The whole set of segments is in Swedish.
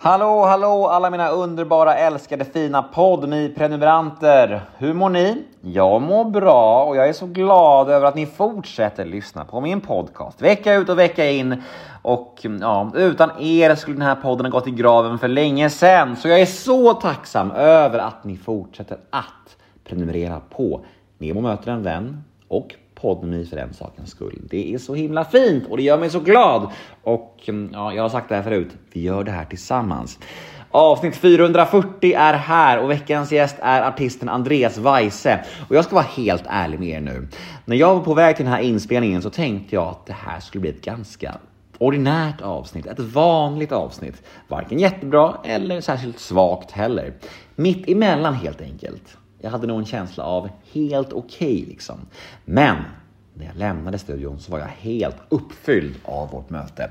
Hallå, hallå alla mina underbara, älskade, fina poddmi-prenumeranter. Hur mår ni? Jag mår bra och jag är så glad över att ni fortsätter lyssna på min podcast vecka ut och vecka in. Och ja, utan er skulle den här podden ha gått i graven för länge sedan. Så jag är så tacksam över att ni fortsätter att prenumerera på Nemo möter en vän och PodMe för den sakens skull. Det är så himla fint och det gör mig så glad. Och mm, ja, jag har sagt det här förut, vi gör det här tillsammans. Avsnitt 440 är här och veckans gäst är artisten Andreas Weise. Och jag ska vara helt ärlig med er nu. När jag var på väg till den här inspelningen så tänkte jag att det här skulle bli ett ganska ordinärt avsnitt, ett vanligt avsnitt. Varken jättebra eller särskilt svagt heller. Mitt emellan helt enkelt. Jag hade nog en känsla av helt okej okay, liksom. Men när jag lämnade studion så var jag helt uppfylld av vårt möte.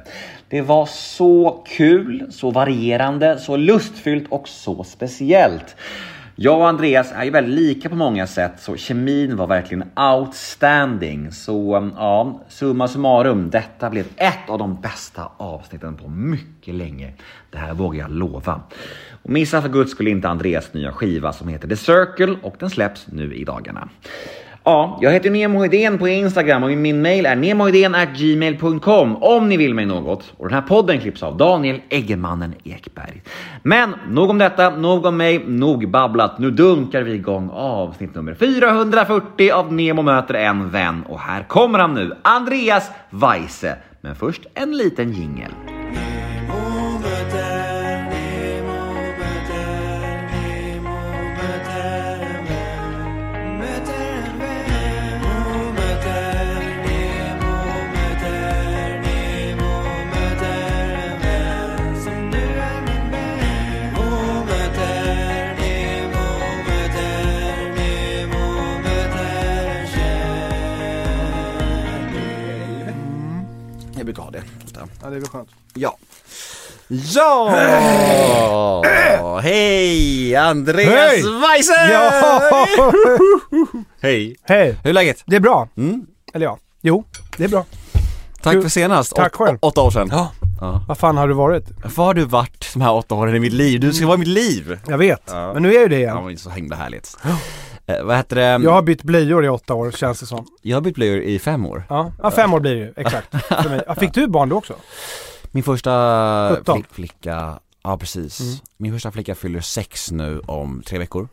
Det var så kul, så varierande, så lustfyllt och så speciellt. Jag och Andreas är ju väldigt lika på många sätt, så kemin var verkligen outstanding. Så um, ja, summa summarum, detta blev ett av de bästa avsnitten på mycket länge. Det här vågar jag lova. Och missa för guds skull inte Andreas nya skiva som heter The Circle och den släpps nu i dagarna. Ja, jag heter Nemo Idén på Instagram och min mail är gmail.com om ni vill mig något. Och den här podden klipps av Daniel Eggemannen Ekberg. Men nog om detta, nog om mig, nog babblat. Nu dunkar vi igång avsnitt nummer 440 av Nemo möter en vän. Och här kommer han nu, Andreas Weise. Men först en liten jingel. Det. Ja, det är väl skönt. Ja. Ja! Hej! Andreas Hej! Weise! Ja! Hej! Hej! Hur är läget? Det är bra. Mm. Eller ja, jo, det är bra. Tack Du- för senast. tack Åt- själv. Åtta år sedan. Ja. Ja. Vad fan har du varit? Var har du varit de här åtta åren i mitt liv? Du ska vara i mitt liv! Jag vet, Ja. men nu är jag ju det Ja, igen. men det är så himla härligt. Eh, vad heter det? Jag har bytt blöjor i åtta år känns det som. Jag har bytt blöjor i fem år. Ja, ja fem år blir det ju, exakt. För mig. Ja, fick du barn då också? Min första 17. flick, flicka, ja precis. Mm. Min första flicka fyller sex nu om tre veckor.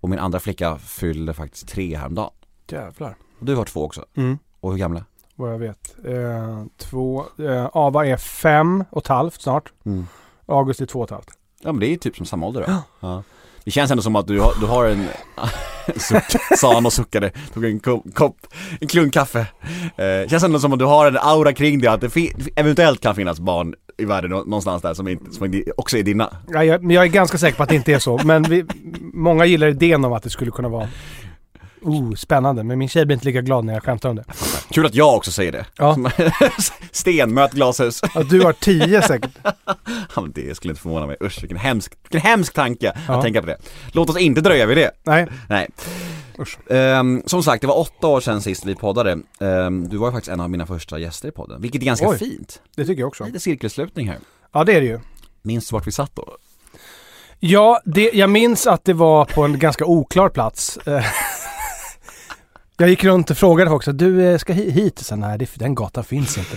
Och min andra flicka fyllde faktiskt tre häromdagen. Jävlar. Och du har två också. Mm, Och hur gamla? vad jag vet. Eh, två, eh, Ava är fem och ett halvt snart. Mm. August är två och ett halvt. Ja men det är ju typ som samma ålder då. Ja. Det känns ändå som att du har, du har en, sa han och suckade, tog en kopp, en klunk kaffe. Eh, känns ändå som att du har en aura kring dig att det eventuellt kan finnas barn i världen någonstans där som, inte, som också är dina. Ja, jag, jag är ganska säker på att det inte är så. Men vi, många gillar idén om att det skulle kunna vara oh, spännande. Men min tjej blir inte lika glad när jag skämtar om det. Kul att jag också säger det. Ja. Sten, möt glashus. Att du har tio säkert. Ja, men det skulle inte förvåna mig. Usch vilken hemsk, vilken hemsk tanke Ja. att tänka på det. Låt oss inte dröja vid det. Nej, Nej. Ehm, som sagt, det var åtta år sedan sist vi poddade. Ehm, du var ju faktiskt en av mina första gäster i podden, vilket är ganska Oj. fint. det tycker jag också. Lite cirkelslutning här. Ja, det är det ju. Minns du vart vi satt då? Ja, det, jag minns att det var på en ganska oklar plats. Jag gick runt och frågade också, du eh, ska hi- hit? Så, nej, den gatan finns inte.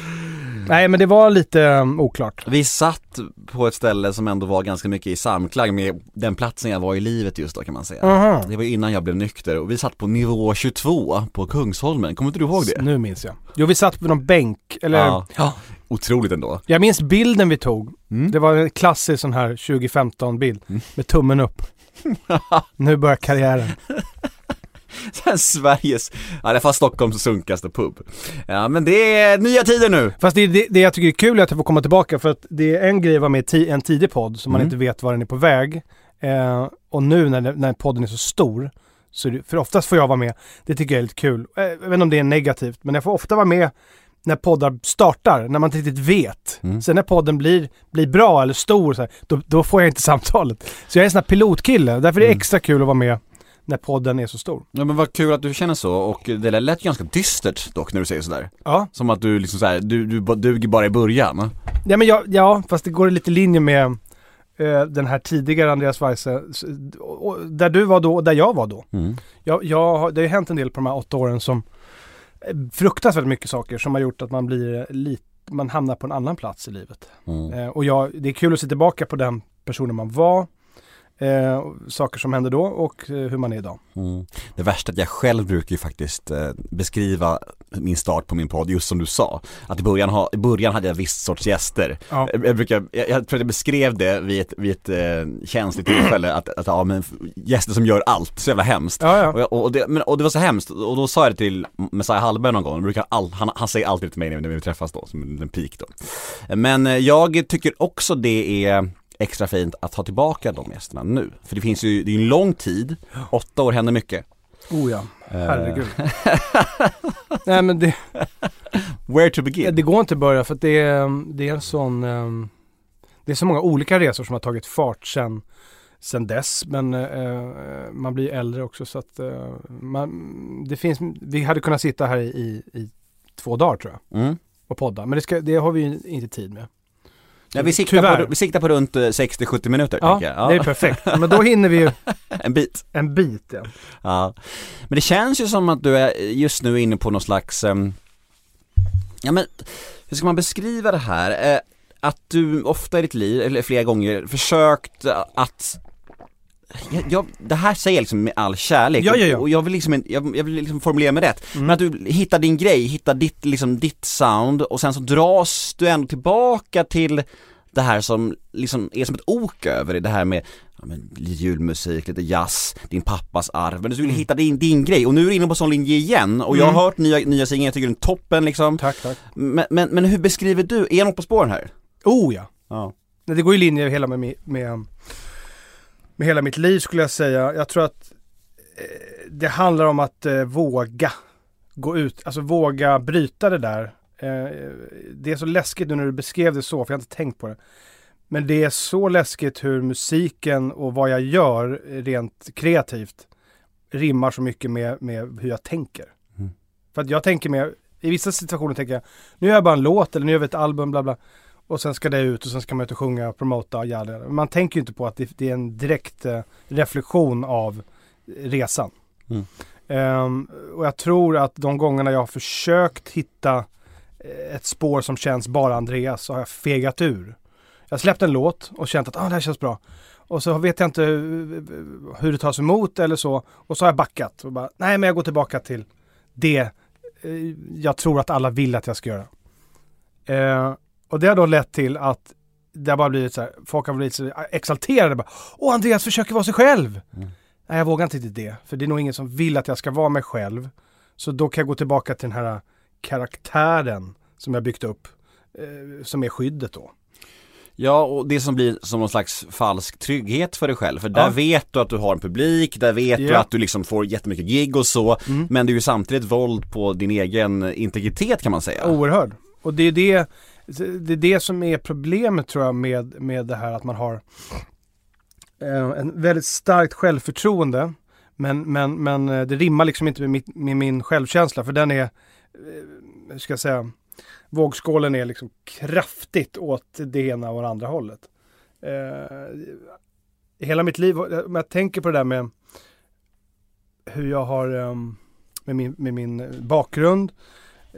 Nej, men det var lite um, oklart. Vi satt på ett ställe som ändå var ganska mycket i samklang med den platsen jag var i livet just då kan man säga. Aha. Det var innan jag blev nykter och vi satt på nivå 22 på Kungsholmen, kommer inte du ihåg det? Nu minns jag. Jo, vi satt på någon bänk, eller Ja. ja. Otroligt ändå. jag minns bilden vi tog. Mm. Det var en klassisk sån här 2015-bild med tummen upp. nu börjar karriären. Här Sveriges, det är fast Stockholms sunkaste pub. Ja men det är nya tider nu. Fast det, det, det jag tycker är kul är att jag får komma tillbaka för att det är en grej att vara med i en tidig podd man Mm. inte vet var den är på väg. Eh, och nu när, när podden är så stor, så är det, för oftast får jag vara med, det tycker jag är lite kul. Eh, jag vet inte om det är negativt, men jag får ofta vara med när poddar startar, när man inte riktigt vet. Mm. Sen när podden blir, blir bra eller stor, så här, då, då får jag inte samtalet. Så jag är en sån här pilotkille, därför är det Mm. extra kul att vara med när podden är så stor. Ja men vad kul att du känner så och det lät ganska dystert dock när du säger sådär. Ja, Som att du liksom såhär, du, du duger bara i början. ja, men jag, ja fast det går lite i linje med eh, den här tidigare Andreas Weise, där du var då och där jag var då. Mm. Jag, jag, det har ju hänt en del på de här åtta åren som eh, fruktansvärt mycket saker som har gjort att man blir lite, man hamnar på en annan plats i livet. Mm. Eh, och jag, det är kul att se tillbaka på den personen man var, eh, saker som hände då och eh, hur man är idag. Mm. Det värsta är att jag själv brukar ju faktiskt eh, beskriva min start på min podd just som du sa. Att i början, ha, i början hade jag viss sorts gäster. Ja. Jag, jag, brukar, jag, jag tror att jag beskrev det vid ett, vid ett eh, känsligt tillfälle, att, att ja, men gäster som gör allt, så jävla hemskt. Ja, ja. Och, och, det, men, och det var så hemskt, och då sa jag det till Messiah Hallberg någon gång, brukar all, han, han säger alltid till mig när vi träffas då, som en peak då. Men eh, jag tycker också det är extra fint att ha tillbaka de gästerna nu. För det finns ju, det är ju en lång tid, åtta år händer mycket. Oh ja, Eh, herregud. Nej men det, Where to begin? det går inte att börja för att det är, det är en sån, ehm, det är så många olika resor som har tagit fart sen, sen dess. Men eh, man blir äldre också så att eh, man, det finns, vi hade kunnat sitta här i, i, i två dagar tror jag Mm. och podda. Men det, ska, det har vi ju inte tid med. Ja, vi, siktar Tyvärr. på, vi siktar på runt eh, 60-70 minuter Ja, tänker jag. det är perfekt. Men då hinner vi ju en bit. en bit. Ja. Ja. Men det känns ju som att du är just nu inne på någon slags, ehm, ja men, hur ska man beskriva det här? Eh, att du ofta i ditt liv, eller flera gånger, försökt att jag, jag, det här säger jag liksom med all kärlek Ja, ja, ja. Och, jag vill liksom, jag, jag vill liksom formulera mig rätt Mm. Men att du hittar din grej, hittar ditt, liksom ditt sound och sen så dras du ändå tillbaka till det här som liksom är som ett ok över det, det här med ja, men, julmusik, lite jazz, din pappas arv, men du vill hitta din, din grej och nu är du inne på sån linje igen och jag har Mm. hört nya, nya singeln, jag tycker den är toppen liksom Tack, tack. men, men, men hur beskriver du, är något på spåren här? Oh ja. Ja. Det går i linje hela med, med, med hela mitt liv skulle jag säga. Jag tror att eh, det handlar om att eh, våga gå ut, alltså våga bryta det där. Eh, det är så läskigt nu när du beskrev det så, för jag har inte tänkt på det. Men det är så läskigt hur musiken och vad jag gör rent kreativt rimmar så mycket med, med hur jag tänker. Mm. För att jag tänker mer, i vissa situationer tänker jag, nu gör jag bara en låt eller nu gör vi ett album, bla bla. Och sen ska det ut och sen ska man ut och sjunga och promota och jada, Man tänker ju inte på att det, det är en direkt eh, reflektion av resan. Mm. Ehm, och jag tror att de gångerna jag har försökt hitta eh, ett spår som känns bara Andreas så har jag fegat ur. Jag har släppt en låt och känt att ah, det här känns bra. Och så vet jag inte hur, hur det tas emot eller så. Och så har jag backat och bara, nej men jag går tillbaka till det eh, jag tror att alla vill att jag ska göra. Eh, och det har då lett till att det har bara blivit så här, folk har blivit så exalterade. Bara, Åh, Andreas försöker vara sig själv! Mm. Nej, jag vågar inte riktigt det. För det är nog ingen som vill att jag ska vara mig själv. Så då kan jag gå tillbaka till den här karaktären som jag byggt upp. Eh, som är skyddet då. Ja, och det som blir som någon slags falsk trygghet för dig själv, för där Ja. vet du att du har en publik, där vet du Ja. att du liksom får jättemycket gig och så, Mm. men det är ju samtidigt våld på din egen integritet kan man säga. Oerhörd. Och det är det, det är det som är problemet tror jag med, med det här att man har eh, en väldigt starkt självförtroende. Men, men, men eh, det rimmar liksom inte med, mitt, med min självkänsla för den är, eh, hur ska jag säga, vågskålen är liksom kraftigt åt det ena och det andra hållet. Eh, hela mitt liv, eh, om jag tänker på det där med hur jag har, med min, med min bakgrund,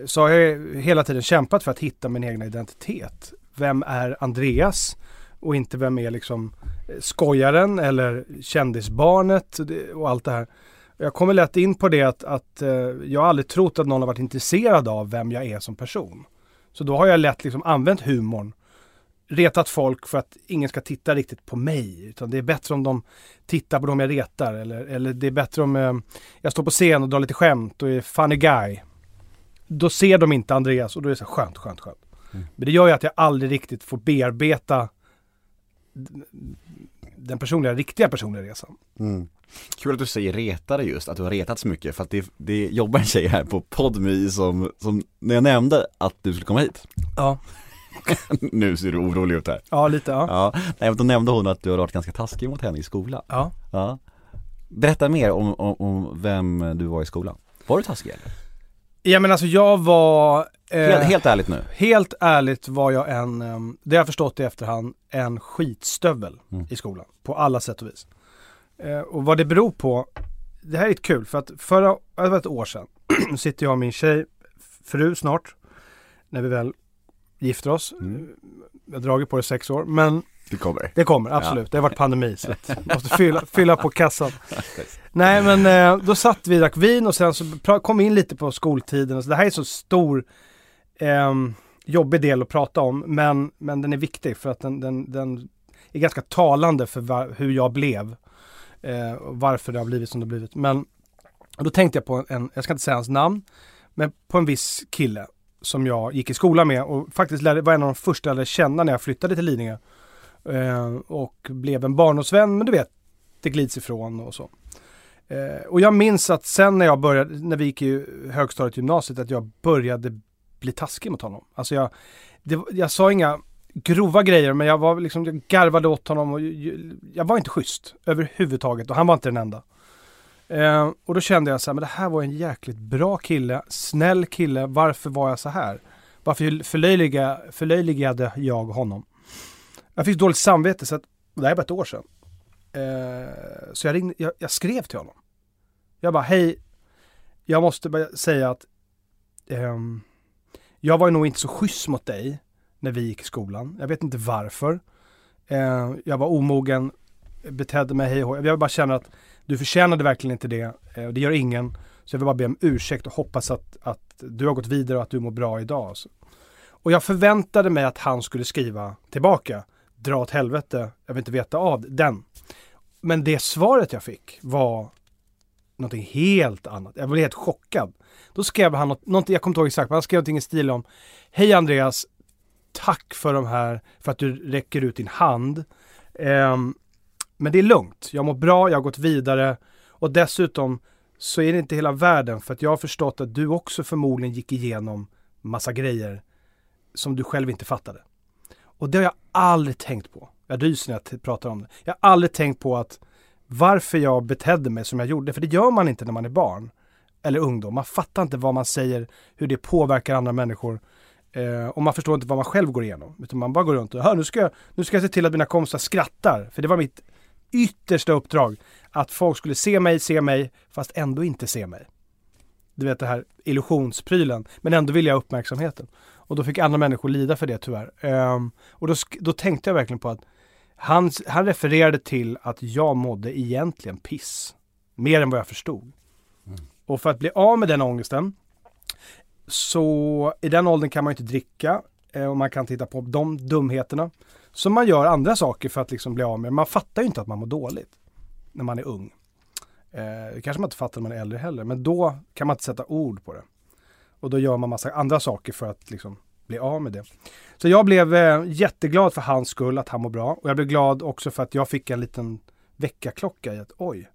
så har jag hela tiden kämpat för att hitta min egen identitet. Vem är Andreas? Och inte vem är liksom eh, skojaren eller kändisbarnet och allt det här. Jag kommer lätt in på det att, att eh, jag har aldrig trott att någon har varit intresserad av vem jag är som person. Så då har jag lätt liksom använt humorn, retat folk för att ingen ska titta riktigt på mig. Utan det är bättre om de tittar på dem jag retar. Eller, eller det är bättre om eh, jag står på scen och drar lite skämt och är funny guy. Då ser de inte Andreas och då är det så här, skönt, skönt, skönt. Mm. Men det gör ju att jag aldrig riktigt får bearbeta den personliga, riktiga personliga resan. Mm. Kul att du säger retare just, att du har retat så mycket för att det, det jobbar en tjej här på Podme som, som, när jag nämnde att du skulle komma hit Ja. Nu ser du orolig ut här Ja, lite ja. Ja, nej men då nämnde hon att du har varit ganska taskig mot henne i skolan Ja. Ja Berätta mer om, om, om vem du var i skolan Var du taskig eller? Ja men alltså jag var... eh, Helt, helt ärligt nu Helt ärligt var jag en, ehm, det har jag förstått i efterhand, en skitstövel Mm. i skolan. På alla sätt och vis. Eh, och vad det beror på, det här är lite kul för att förra, det var ett år sedan, sitter jag och min tjej, fru snart, när vi väl gifter oss. Mm. Jag har dragit på det sex år, men Det kommer det kommer absolut. Det har varit pandemi så måste fylla, fylla på kassan. Nej men eh, då satt vi drack vin och sen så kom vi in lite på skoltiden. och Så det här är så stor ehm, jobbig del att prata om men, men den är viktig för att den, den, den är ganska talande för va- hur jag blev. Eh, och varför det har blivit som det har blivit. Men då tänkte jag på en, jag ska inte säga hans namn, men på en viss kille som jag gick i skolan med och faktiskt lärde, var en av de första jag lärde känna när jag flyttade till Lidingö. Eh, och blev en barndomsvän, men du vet, det glids ifrån och så. Eh, och jag minns att sen när jag började, när vi gick i högstadiet gymnasiet, att jag började bli taskig mot honom. Alltså jag, det, jag sa inga grova grejer, men jag var liksom, jag garvade åt honom och jag, var inte schysst överhuvudtaget och han var inte den enda. Eh, och då kände jag så här, men det här var en jäkligt bra kille, snäll kille, varför var jag så här? Varför förlöjligade jag honom? Jag fick dåligt samvete, så att, det här är bara ett år sedan. Eh, så jag, ringde, jag, jag skrev till honom. Jag bara, hej, jag måste bara säga att eh, jag var nog inte så schysst mot dig när vi gick i skolan. Jag vet inte varför. Eh, jag var omogen, betedde mig hej och hå. Jag bara känner att du förtjänade verkligen inte det. Eh, och det gör ingen. Så jag vill bara be om ursäkt och hoppas att, att du har gått vidare och att du mår bra idag. Så. Och jag förväntade mig att han skulle skriva tillbaka. Dra åt helvete, jag vill inte veta av den. Men det svaret jag fick var någonting helt annat. Jag blev helt chockad. Då skrev han något, någonting, jag kommer inte ihåg exakt, men han skrev någonting i stil om Hej Andreas, tack för de här, för att du räcker ut din hand. Um, men det är lugnt, jag mår bra, jag har gått vidare och dessutom så är det inte hela världen för att jag har förstått att du också förmodligen gick igenom massa grejer som du själv inte fattade. Och det har jag aldrig tänkt på. Jag ryser när jag pratar om det. Jag har aldrig tänkt på att varför jag betedde mig som jag gjorde, för det gör man inte när man är barn eller ungdom. Man fattar inte vad man säger, hur det påverkar andra människor. Eh, och man förstår inte vad man själv går igenom. Utan man bara går runt och, nu ska, jag, nu ska jag se till att mina kompisar skrattar. För det var mitt yttersta uppdrag. Att folk skulle se mig, se mig, fast ändå inte se mig. Du vet det här illusionsprylen. Men ändå vill jag ha uppmärksamheten. Och då fick andra människor lida för det tyvärr. Ehm, och då, då tänkte jag verkligen på att han, han refererade till att jag mådde egentligen piss. Mer än vad jag förstod. Och för att bli av med den ångesten så i den åldern kan man ju inte dricka eh, och man kan titta på de dumheterna. Så man gör andra saker för att liksom bli av med Man fattar ju inte att man mår dåligt när man är ung. Eh, det kanske man inte fattar när man är äldre heller, men då kan man inte sätta ord på det. Och då gör man massa andra saker för att liksom bli av med det. Så jag blev eh, jätteglad för hans skull att han mår bra. Och jag blev glad också för att jag fick en liten väckarklocka i att oj,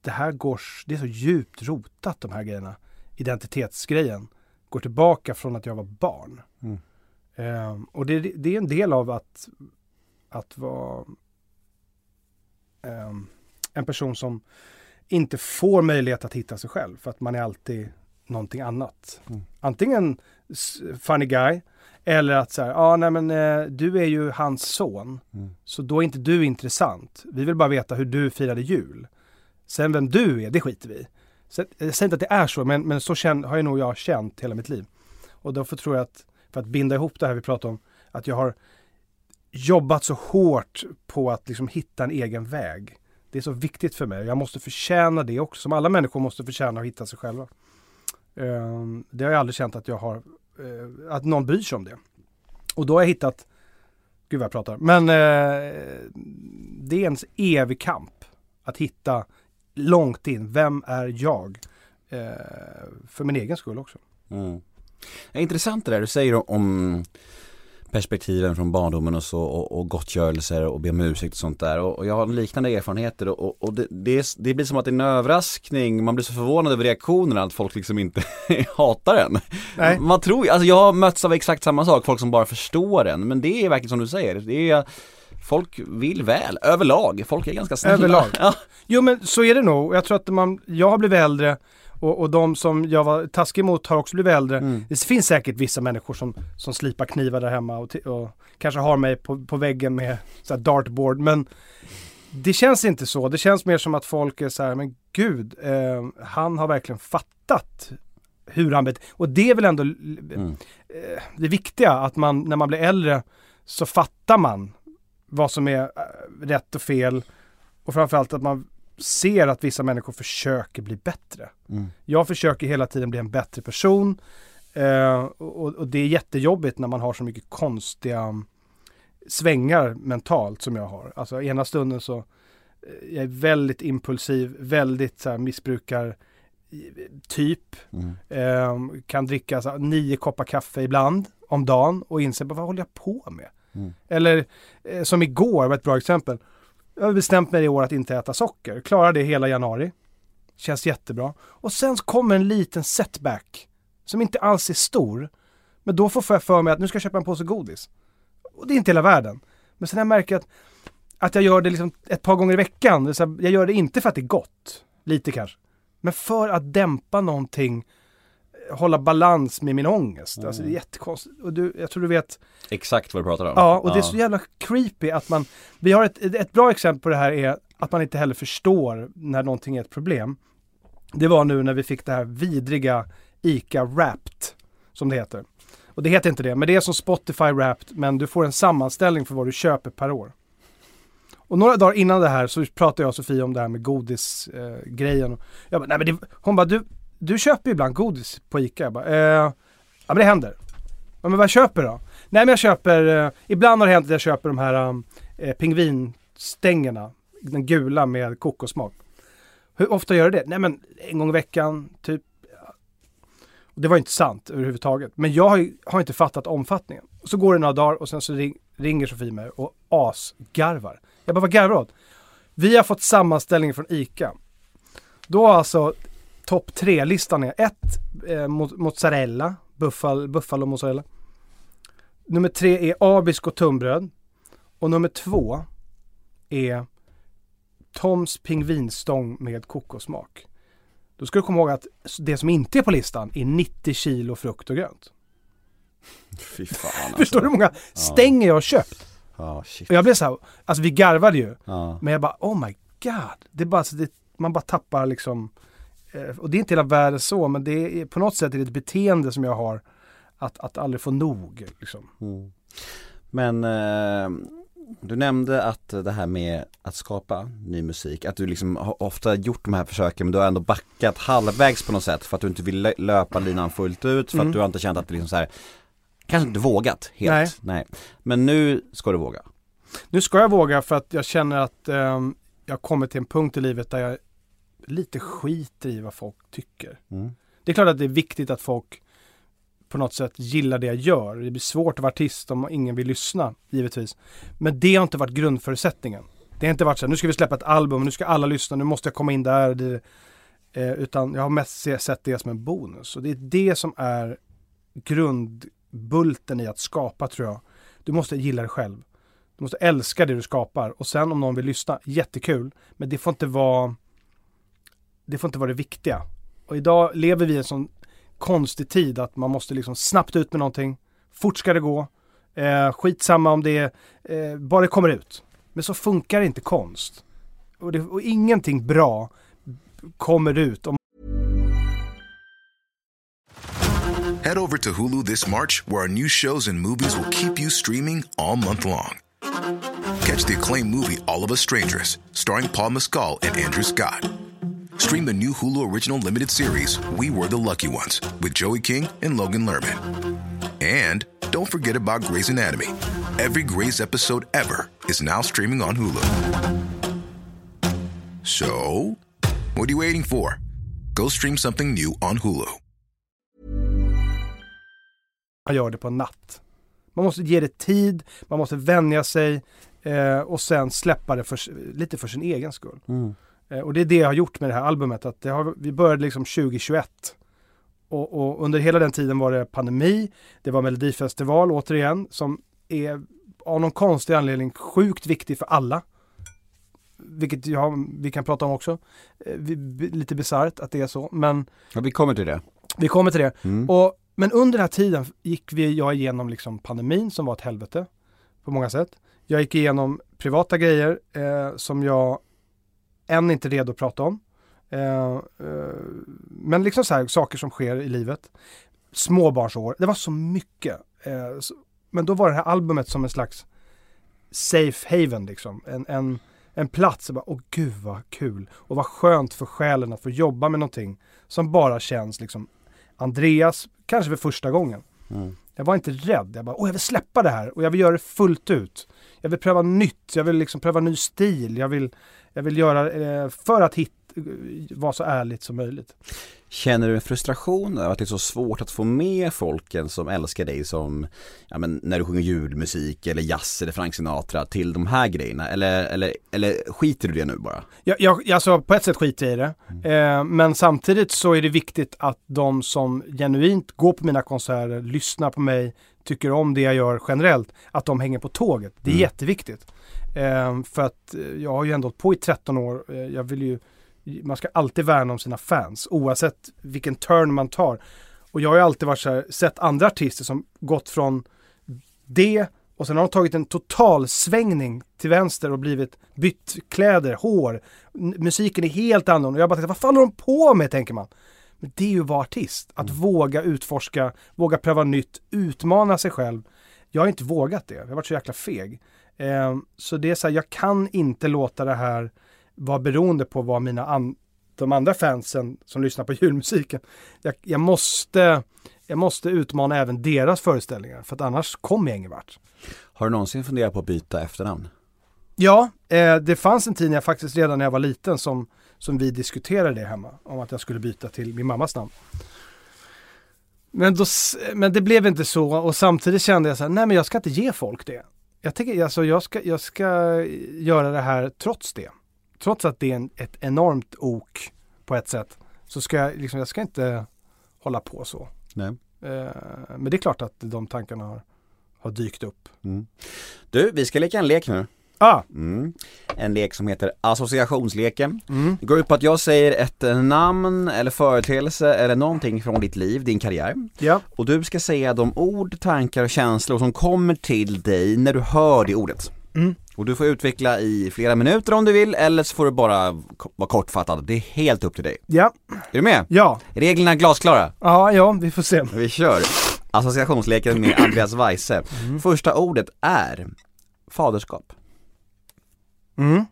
det här går, det är så djupt rotat de här grejerna. Identitetsgrejen. Går tillbaka från att jag var barn. Mm. Ehm, och det, det är en del av att, att vara ehm, en person som inte får möjlighet att hitta sig själv. För att man är alltid någonting annat. Mm. Antingen funny guy eller att så här, ah, nej men eh, du är ju hans son. Mm. Så då är inte du intressant. Vi vill bara veta hur du firade jul. Sen vem du är, det skiter vi. Så, Jag säger inte att det är så, men, men så känn, har ju nog jag känt hela mitt liv. Och därför tror jag att, för att binda ihop det här vi pratar om, att jag har jobbat så hårt på att liksom hitta en egen väg. Det är så viktigt för mig. Jag måste förtjäna det också, som alla människor måste förtjäna att hitta sig själva. Ehm, det har jag aldrig känt att jag har, eh, att någon bryr sig om det. Och då har jag hittat, gud vad jag pratar, men eh, det är en evig kamp att hitta långt in, vem är jag? Eh, för min egen skull också. Mm. Det är intressant det där du säger om perspektiven från barndomen och så och, och gottgörelser och be om ursäkt och sånt där och, och jag har liknande erfarenheter och, och, det, det, är, det blir som att det är en överraskning, man blir så förvånad över reaktionerna att folk liksom inte hatar en. Nej. Man tror alltså jag har mötts av exakt samma sak, folk som bara förstår en, men det är verkligen som du säger, det är Folk vill väl, överlag. Folk är ganska snälla. Överlag. Ja. Jo men så är det nog. Jag tror att man, jag har blivit äldre och, och de som jag var taskig mot har också blivit äldre. Mm. Det finns säkert vissa människor som, som slipar knivar där hemma och, och kanske har mig på, på väggen med så dartboard. Men det känns inte så. Det känns mer som att folk är så här, men gud, eh, han har verkligen fattat hur han bet- Och det är väl ändå Mm. eh, det viktiga, att man när man blir äldre så fattar man vad som är eh, rätt och fel. Och framförallt att man ser att vissa människor försöker bli bättre. Mm. Jag försöker hela tiden bli en bättre person. Eh, och, och det är jättejobbigt när man har så mycket konstiga svängar mentalt som jag har. Alltså ena stunden så eh, jag är väldigt impulsiv, väldigt så här, missbrukar typ. Mm. Eh, kan dricka så här, nio koppar kaffe ibland om dagen och inse vad håller jag på med? Mm. Eller eh, som igår var ett bra exempel. Jag har bestämt mig i år att inte äta socker. Klarar det hela januari. Känns jättebra. Och sen kommer en liten setback. Som inte alls är stor. Men då får jag för mig att nu ska jag köpa en påse godis. Och det är inte hela världen. Men sen har jag märkt att, att jag gör det liksom ett par gånger i veckan. Jag gör det inte för att det är gott. Lite kanske. Men för att dämpa någonting. Hålla balans med min ångest. Alltså det är jättekonstigt. Och du, jag tror du vet Exakt vad du pratar om. Ja, och det är så jävla creepy att man... Vi har ett, ett bra exempel på det här är att man inte heller förstår när någonting är ett problem. Det var nu när vi fick det här vidriga ICA Wrapped, som det heter. Och det heter inte det, men det är som Spotify Wrapped, men du får en sammanställning för vad du köper per år. Och några dagar innan det här så pratade jag och Sofie om det här med godisgrejen. Eh, jag bara, nej men det, hon bara, du, du köper ju ibland godis på ICA. Jag bara, eh, ja men det händer. Ja, men vad köper du då? Nej men jag köper, eh, ibland har det hänt att jag köper de här eh, eh pingvinstängerna. Den gula med kokossmak. Hur ofta gör du det? Nej men en gång i veckan, typ. Det var inte sant överhuvudtaget. Men jag har, ju- har inte fattat omfattningen. Så går det några dagar och sen så ring, ringer Sofie mig och asgarvar. Jag bara, vad garvar du åt? Vi har fått sammanställning från ICA. Då har alltså topp tre-listan är ett, eh, mo- mozzarella, buffalo, buffalo mozzarella. Nummer tre är abisk och tunnbröd. Och nummer två är Toms pingvinstång med kokossmak. Då ska du komma ihåg att det som inte är på listan är 90 kilo frukt och grönt. Fy fan alltså. Förstår du hur många stänger jag har köpt? Ja, shit. Och jag blev så här, alltså vi garvade ju. Ja. Men jag bara, oh my god. Det är bara så det, man bara tappar liksom. Eh, och det är inte hela världen så, men det är på något sätt är det ett beteende som jag har. Att, att aldrig få nog. Liksom. Mm. Men eh, du nämnde att det här med att skapa ny musik, att du liksom har ofta gjort de här försöken men du har ändå backat halvvägs på något sätt för att du inte vill lö- löpa linan fullt ut för Mm. att du har inte känt att det liksom så här Kanske inte vågat helt, nej. Men nu ska du våga. Nu ska jag våga för att jag känner att ehm, jag kommit till en punkt i livet där jag lite skiter i vad folk tycker. Mm. Det är klart att det är viktigt att folk på något sätt gillar det jag gör. Det blir svårt att vara artist om ingen vill lyssna, givetvis. Men det har inte varit grundförutsättningen. Det har inte varit så här, nu ska vi släppa ett album, nu ska alla lyssna, nu måste jag komma in där. Eh, utan jag har mest se- sett det som en bonus. Och det är det som är grundbulten i att skapa, tror jag. Du måste gilla det själv. Du måste älska det du skapar. Och sen om någon vill lyssna, jättekul. Men det får inte vara det får inte vara det viktiga. Och idag lever vi i en sån konstig tid att man måste liksom snabbt ut med någonting. Fort ska det gå. Eh, skitsamma om det är, eh, bara det kommer ut. Men så funkar inte konst. Och, det, och ingenting bra kommer ut om Head over to Hulu this March, where our new shows and movies will keep you streaming all month long. Catch the acclaimed movie All of Us Strangers, starring Paul Mescal and Andrew Scott. Stream the new Hulu original limited series We Were the Lucky Ones with Joey King and Logan Lerman. And don't forget about Grey's Anatomy. Every Grey's episode ever is now streaming on Hulu. So, what are you waiting for? Go stream something new on Hulu. man gör det på en natt. Man måste ge det tid, man måste vänja sig eh, och sen släppa det för, lite för sin egen skull. Mm. Eh, och det är det jag har gjort med det här albumet. Att har, vi började liksom 2021. Och, och under hela den tiden var det pandemi, det var Melodifestival återigen, som är av någon konstig anledning sjukt viktig för alla. Vilket jag, vi kan prata om också. Eh, vi, lite bisarrt att det är så, men Ja, vi kommer till det. vi kommer till det. Mm. Och, men under den här tiden gick vi, jag igenom liksom pandemin som var ett helvete på många sätt. Jag gick igenom privata grejer eh, som jag än inte redo att prata om. Eh, eh, men liksom så här, saker som sker i livet. Småbarnsår, det var så mycket. Eh, så, men då var det här albumet som en slags safe haven liksom. En, en, en plats, jag bara, åh gud vad kul. Och vad skönt för själen att få jobba med någonting som bara känns liksom Andreas, kanske för första gången. Mm. Jag var inte rädd. Jag bara, åh jag vill släppa det här och jag vill göra det fullt ut. Jag vill pröva nytt, jag vill liksom pröva ny stil. Jag vill, jag vill göra eh, för att hitta vara så ärligt som möjligt. Känner du en frustration över att det är så svårt att få med folken som älskar dig som, ja men när du sjunger julmusik eller jazz eller Frank Sinatra till de här grejerna? Eller, eller, eller skiter du det nu bara? Jag, jag, alltså på ett sätt skiter jag i det. Eh, men samtidigt så är det viktigt att de som genuint går på mina konserter, lyssnar på mig, tycker om det jag gör generellt, att de hänger på tåget. Det är Mm. jätteviktigt. Eh, för att eh, jag har ju ändå hållit på i 13 år. Eh, jag vill ju, man ska alltid värna om sina fans oavsett vilken turn man tar. Och jag har ju alltid varit så här, sett andra artister som gått från det och sen har de tagit en total svängning till vänster och blivit bytt kläder, hår. Musiken är helt annorlunda. Och jag bara tänkte, vad fan håller de på med tänker man. Men det är ju att vara artist. Att våga utforska, våga pröva nytt, utmana sig själv. Jag har inte vågat det. Jag har varit så jäkla feg. Eh, så det är så här, jag kan inte låta det här vara beroende på vad mina an- de andra fansen som lyssnar på julmusiken. Jag, jag, måste, jag måste utmana även deras föreställningar för att annars kommer jag ingen vart. Har du någonsin funderat på att byta efternamn? Ja, eh, det fanns en tid när jag faktiskt redan när jag var liten som, som vi diskuterade det hemma. Om att jag skulle byta till min mammas namn. Men, då, men det blev inte så och samtidigt kände jag så här, nej men jag ska inte ge folk det. Jag tänker, alltså jag ska, jag ska göra det här trots det. Trots att det är en, ett enormt ok på ett sätt. Så ska jag, liksom, jag ska inte hålla på så. Nej. Eh, men det är klart att de tankarna har, har dykt upp. Mm. Du, vi ska leka en lek nu. Ah! Mm. En lek som heter associationsleken. Mm. Det går ut på att jag säger ett namn eller företeelse eller någonting från ditt liv, din karriär. Ja, Och du ska säga de ord, tankar och känslor som kommer till dig när du hör det ordet. Mm. Och du får utveckla i flera minuter om du vill, eller så får du bara vara kortfattad. Det är helt upp till dig. ja, Är du med? ja, Reglerna är glasklara. ja, ja, vi får se. Vi kör. Associationsleken med Andreas Weise. Första ordet är faderskap. Mm.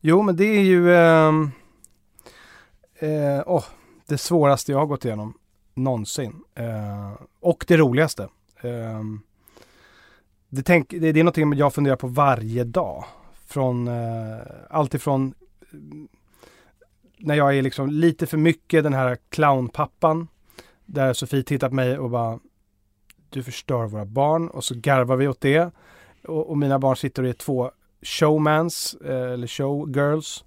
Jo, men det är ju ehm, eh, åh, det svåraste jag har gått igenom någonsin. Eh, och det roligaste. Det, tänk, det, det är någonting jag funderar på varje dag. Från eh, alltifrån eh, när jag är liksom lite för mycket den här clownpappan. Där Sofie tittar på mig och bara Du förstör våra barn och så garvar vi åt det. Och, och mina barn sitter och är två showmans eh, eller showgirls.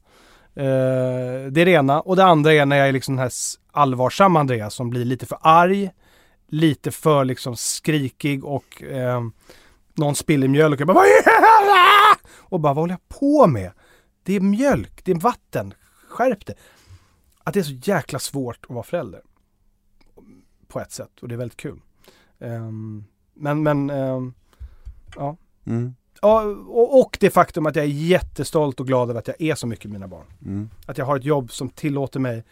Eh, det är det ena. Och det andra är när jag är liksom den här allvarsamma Andreas som blir lite för arg. Lite för liksom skrikig och eh, någon spiller mjölk och jag bara "Vad är det?" Och bara vad håller jag på med? Det är mjölk, det är vatten. Skärp det. Att det är så jäkla svårt att vara förälder. På ett sätt och det är väldigt kul. Ehm, men men ehm, ja, Mm. Ja, och, och det faktum att jag är jättestolt och glad över att jag är så mycket med mina barn. Mm. Att jag har ett jobb som tillåter mig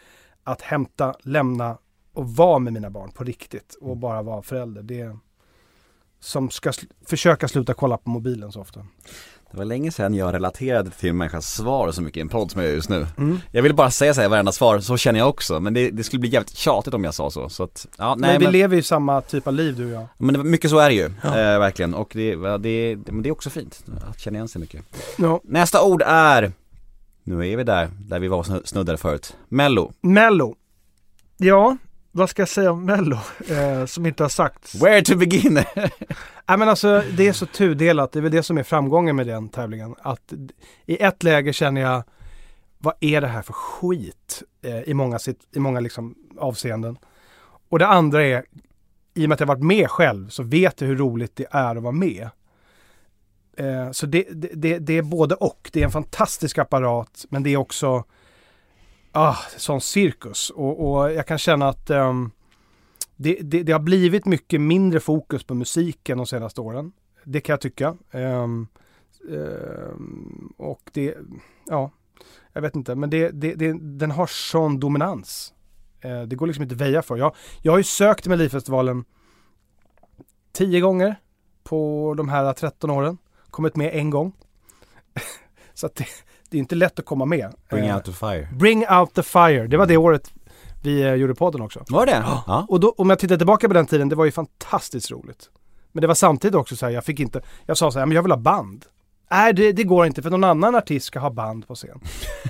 att hämta, lämna och vara med mina barn på riktigt och bara vara förälder. Det som ska sl- försöka sluta kolla på mobilen så ofta. Det var länge sedan jag relaterade till en människas svar så mycket i en podd som jag gör just nu. Mm. Jag vill bara säga så här varenda svar, så känner jag också, men det, det skulle bli jävligt tjatigt om jag sa så, så att, ja, nej men vi men, lever ju samma typ av liv du och jag. men det- mycket så är det ju, Ja. eh, verkligen, och det, det, det, men det är också fint att känna igen sig mycket. Ja. Nästa ord är, nu är vi där, där vi var snu- snuddade förut, mello. Mello. Ja, vad ska jag säga om Mello eh, som inte har sagts? Where to begin? Nej men alltså det är så tudelat, det är väl det som är framgången med den tävlingen. Att i ett läge känner jag, vad är det här för skit? Eh, I många, i många liksom avseenden. Och det andra är, i och med att jag varit med själv så vet jag hur roligt det är att vara med. Eh, så det, det, det, det är både och. Det är en fantastisk apparat men det är också ah, sån cirkus. Och, och jag kan känna att um, det, det, det har blivit mycket mindre fokus på musiken de senaste åren. Det kan jag tycka. Um, um, och det, ja, jag vet inte, men det, det, det, den har sån dominans. Uh, det går liksom inte att väja för. Jag, jag har ju sökt Melodifestivalen tio gånger på de här 13 åren. Kommit med en gång. Så att det, det är inte lätt att komma med. Bring Eh, out the fire. Bring out the fire. Det var det året vi eh, gjorde podden också. Var det? Ja. Och då, om jag tittar tillbaka på den tiden, det var ju fantastiskt roligt. Men det var samtidigt också så här, jag fick inte, jag sa så här, men jag vill ha band. Nej, det, det går inte för någon annan artist ska ha band på scen.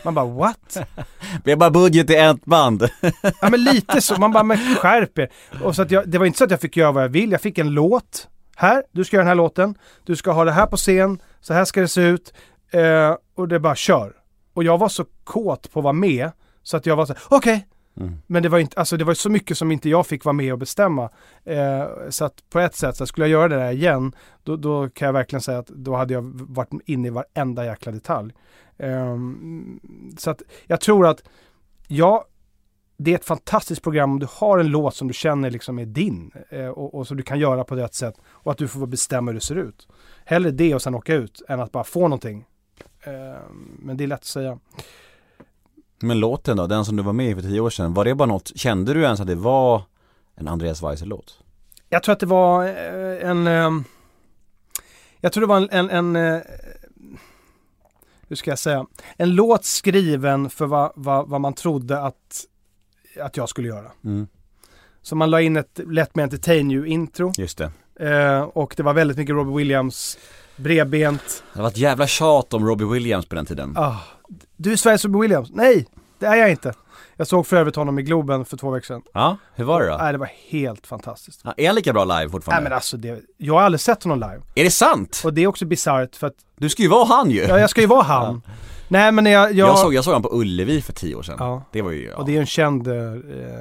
Man bara what? Vi har bara budget i ett band. Ja men lite så, man bara men skärp er. Och så att jag, det var inte så att jag fick göra vad jag vill, jag fick en låt. Här, du ska göra den här låten, du ska ha det här på scen, så här ska det se ut. Eh, och det bara kör. Och jag var så kåt på att vara med, så att jag var så okej. Men det var inte, alltså det var så mycket som inte jag fick vara med och bestämma. Eh, så att på ett sätt, så skulle jag göra det där igen, då, då kan jag verkligen säga att då hade jag varit inne i varenda jäkla detalj. Ehm, så att jag tror att, ja, det är ett fantastiskt program om du har en låt som du känner liksom är din eh, och, och som du kan göra på rätt sätt och att du får bestämma hur det ser ut. Hellre det och sen åka ut än att bara få någonting. Ehm, men det är lätt att säga. Men låten då, den som du var med i för tio år sedan, var det bara något, kände du ens att det var en Andreas Weise-låt? Jag tror att det var eh, en... ehm, jag tror det var en... en, en eh, hur ska jag säga? En låt skriven för vad, vad, vad man trodde att, att jag skulle göra. Mm. Så man la in ett Let Me Entertain You-intro. Just det. Eh, och det var väldigt mycket Robbie Williams, bredbent. Det var ett jävla tjat om Robbie Williams på den tiden. Ah, du är Sveriges Robbie Williams? Nej, det är jag inte. Jag såg för övrigt honom i Globen för två veckor sedan. Ja, hur var det då? Nej, det var helt fantastiskt. Ja, är han lika bra live Nej fortfarande? men alltså, det, jag har aldrig sett honom live. Är det sant? Och det är också bisarrt för att, Du ska ju vara han ju! ja jag ska ju vara han. Nej men jag, jag, Jag, såg, jag såg han på Ullevi för tio år sedan. Ja. Det var ju, ja, och det är en känd... Eh,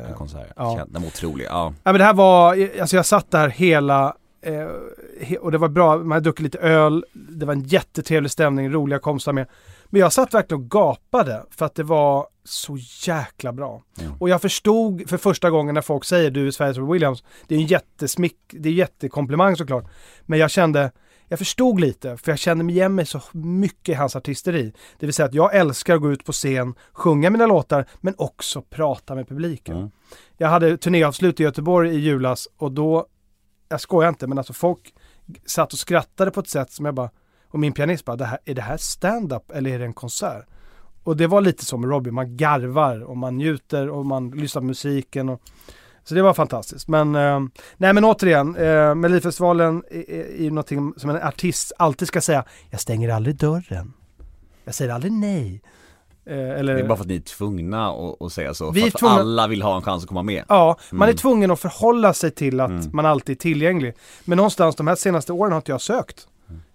en konsert. ja. Känd, Den var otrolig, ja. Ja men det här var, alltså jag satt där hela, eh, och det var bra, man hade druckit lite öl, det var en jättetrevlig stämning, roliga kompisar med. Men jag satt verkligen och gapade för att det var så jäkla bra. Och jag förstod för första gången när folk säger du är Sveriges Robbie Williams, det är en jättesmick, det är en jättekomplimang såklart. Men jag kände, jag förstod lite, för jag kände mig igen mig så mycket i hans artisteri. Det vill säga att jag älskar att gå ut på scen, sjunga mina låtar, men också prata med publiken. Mm. Jag hade turnéavslut i Göteborg i julas och då, jag skojar inte, men alltså folk satt och skrattade på ett sätt som jag bara, och min pianist bara, det här, är det här stand-up eller är det en konsert? Och det var lite som med Robbie, man garvar och man njuter och man lyssnar på musiken. Och, så det var fantastiskt. Men, eh, nej men återigen, eh, Melodifestivalen är, är, är ju någonting som en artist alltid ska säga, jag stänger aldrig dörren. Jag säger aldrig nej. Eh, eller, Det är bara för att ni är tvungna att, säga så, Vi för att tvungna- alla vill ha en chans att komma med. Ja, man är Mm. tvungen att förhålla sig till att Mm. man alltid är tillgänglig. Men någonstans de här senaste åren har inte jag sökt.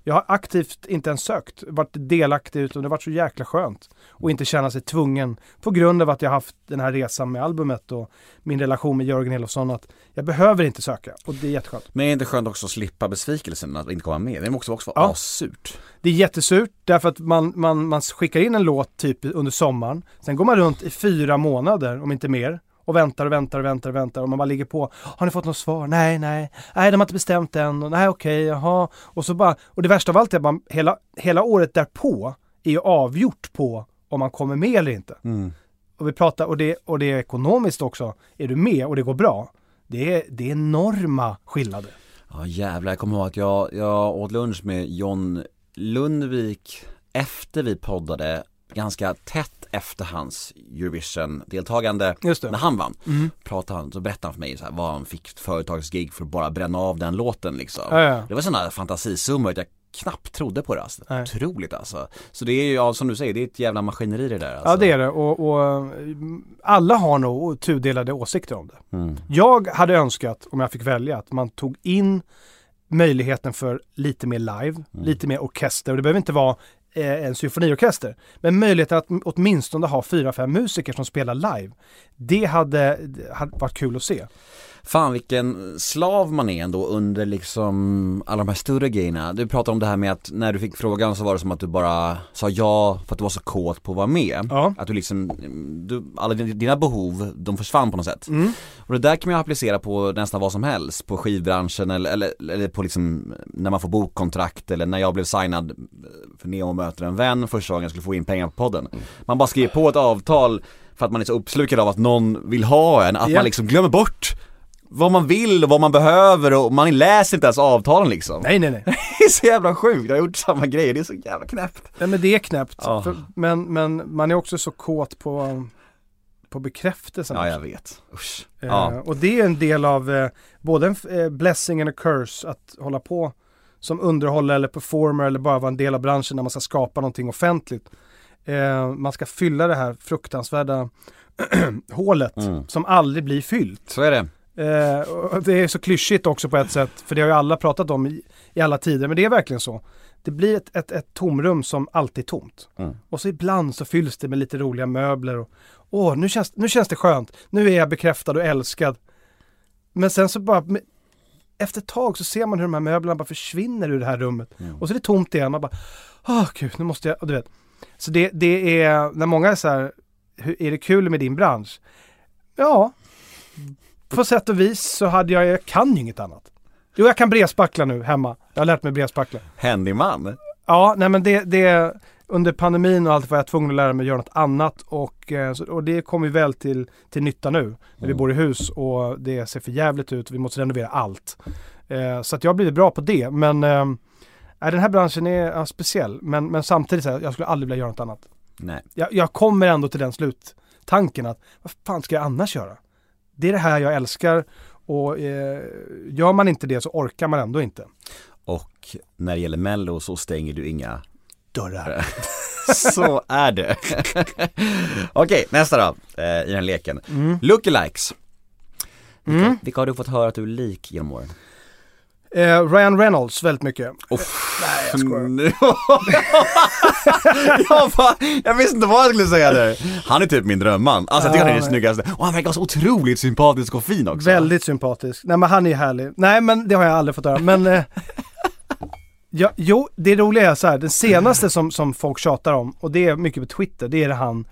Jag har aktivt inte ens sökt, varit delaktig utan det har varit så jäkla skönt. Och inte känna sig tvungen på grund av att jag haft den här resan med albumet och min relation med Jörgen Elofsson att jag behöver inte söka och det är jätteskönt. Men är det inte skönt också att slippa besvikelsen att inte komma med? Det måste också vara Ja. assurt. Det är jättesurt därför att man, man, man skickar in en låt typ under sommaren. Sen går man runt i fyra månader, om inte mer. Och väntar och väntar och väntar och väntar och man bara ligger på. Har ni fått något svar? Nej, nej. Nej, de har inte bestämt än. Och, nej, okej, jaha. Och så bara, och det värsta av allt är att man hela, hela året därpå är ju avgjort på om man kommer med eller inte. Mm. Och vi pratar, och det, och det är ekonomiskt också. Är du med och det går bra, det är, det är enorma skillnader. Ja jävlar, jag kommer ihåg att jag, jag åt lunch med John Lundvik efter vi poddade ganska tätt efter hans Eurovision-deltagande när han vann. Mm. Pratade han, så berättade han för mig så här, vad han fick för företagsgig för att bara bränna av den låten liksom. Ja, ja. Det var sådana fantasisummor att jag knappt trodde på det alltså. Nej. Otroligt alltså. Så det är ju, ja, som du säger, det är ett jävla maskineri det där alltså. Ja det är det och, och mm, alla har nog tudelade åsikter om det. Mm. Jag hade önskat, om jag fick välja, att man tog in möjligheten för lite mer live, lite mer orkester. Och det behöver inte vara Eh, en symfoniorkester. Men möjligheten att åtminstone ha fyra, fem musiker som spelar live. Det hade, det hade varit kul att se. Fan vilken slav man är ändå under liksom alla de här större grejerna. Du pratade om det här med att när du fick frågan så var det som att du bara sa ja för att du var så kåt på att vara med. Ja. Att du liksom, du, alla dina behov, de försvann på något sätt. Mm. Och det där kan man ju applicera på nästan vad som helst, på skivbranschen eller, eller, eller på liksom när man får bokkontrakt eller när jag blev signad för Neo möter en vän första gången jag skulle få in pengar på podden. Man bara skriver på ett avtal för att man är så uppslukad av att någon vill ha en, att Ja. man liksom glömmer bort vad man vill och vad man behöver och man läser inte ens avtalen liksom. Nej, nej, nej. Det är så jävla sjukt, jag har gjort samma grej, det är så jävla knäppt. nej men det är knäppt. Ja. För, men, men man är också så kåt på, på bekräftelsen. Ja jag vet, usch. Eh, Ja. Och det är en del av eh, både en eh, blessing and a curse att hålla på som underhållare eller performer eller bara vara en del av branschen när man ska skapa någonting offentligt. Eh, man ska fylla det här fruktansvärda hålet Mm. som aldrig blir fyllt. Så är det. Eh, det är så klyschigt också på ett sätt, för det har ju alla pratat om i, i alla tider, men det är verkligen så. Det blir ett, ett, ett tomrum som alltid är tomt. Mm. Och så ibland så fylls det med lite roliga möbler och åh, nu känns, nu känns det skönt. Nu är jag bekräftad och älskad. Men sen så bara, efter ett tag så ser man hur de här möblerna bara försvinner ur det här rummet. Och så är det tomt igen. Man bara, åh gud, nu måste jag, och du vet. Så det, det är, när många är så här, hur, är det kul med din bransch? Ja, på sätt och vis så hade jag, jag kan ju inget annat. Jo, jag kan brevspackla nu hemma. Jag har lärt mig brevspackla. Handyman. Ja, nej men det, det under pandemin och allt var jag tvungen att lära mig att göra något annat och, eh, och det kommer ju väl till, till nytta nu när vi bor i hus och det ser för jävligt ut och vi måste renovera allt. Eh, så att jag har blivit bra på det men eh, den här branschen är ja, speciell men, men samtidigt så här, jag skulle aldrig vilja göra något annat. Nej. Jag, jag kommer ändå till den sluttanken att vad fan ska jag annars göra? Det är det här jag älskar och eh, gör man inte det så orkar man ändå inte. Och när det gäller mello så stänger du inga Dörrar. Så är det. Okej, nästa då, eh, i den leken. Mm. Lookalikes. Vilka, Mm. vilka har du fått höra att du är lik genom åren? Eh, Ryan Reynolds väldigt mycket. Nej jag skojar. jag, bara, jag visste inte vad jag skulle säga där. Han är typ min drömman. Alltså jag tycker han är den snyggaste. Och han verkar så otroligt sympatisk och fin också. Väldigt sympatisk. Nej men han är härlig. Nej men det har jag aldrig fått höra. Men eh, ja, jo, det roliga är så här. Den senaste som, som folk tjatar om och det är mycket på Twitter. Det är det han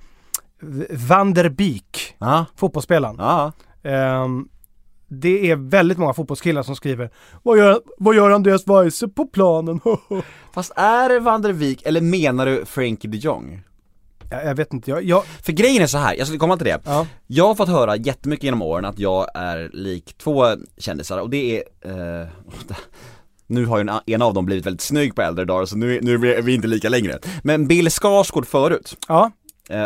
Van der Beek, Ja, fotbollsspelaren. ja. Ehm, det är väldigt många fotbollskillar som skriver Vad gör, vad gör Andreas Weise på planen? Fast är det Van der Wijk eller menar du Frankie de Jong? jag, jag vet inte, jag, jag För grejen är så här, jag skulle komma till det. ja. Jag har fått höra jättemycket genom åren att jag är lik två kändisar och det är, eh, nu har ju en, en av dem blivit väldigt snygg på äldre dagar så nu, är- nu är vi inte lika längre. Men Bill Skarsgård förut, ja,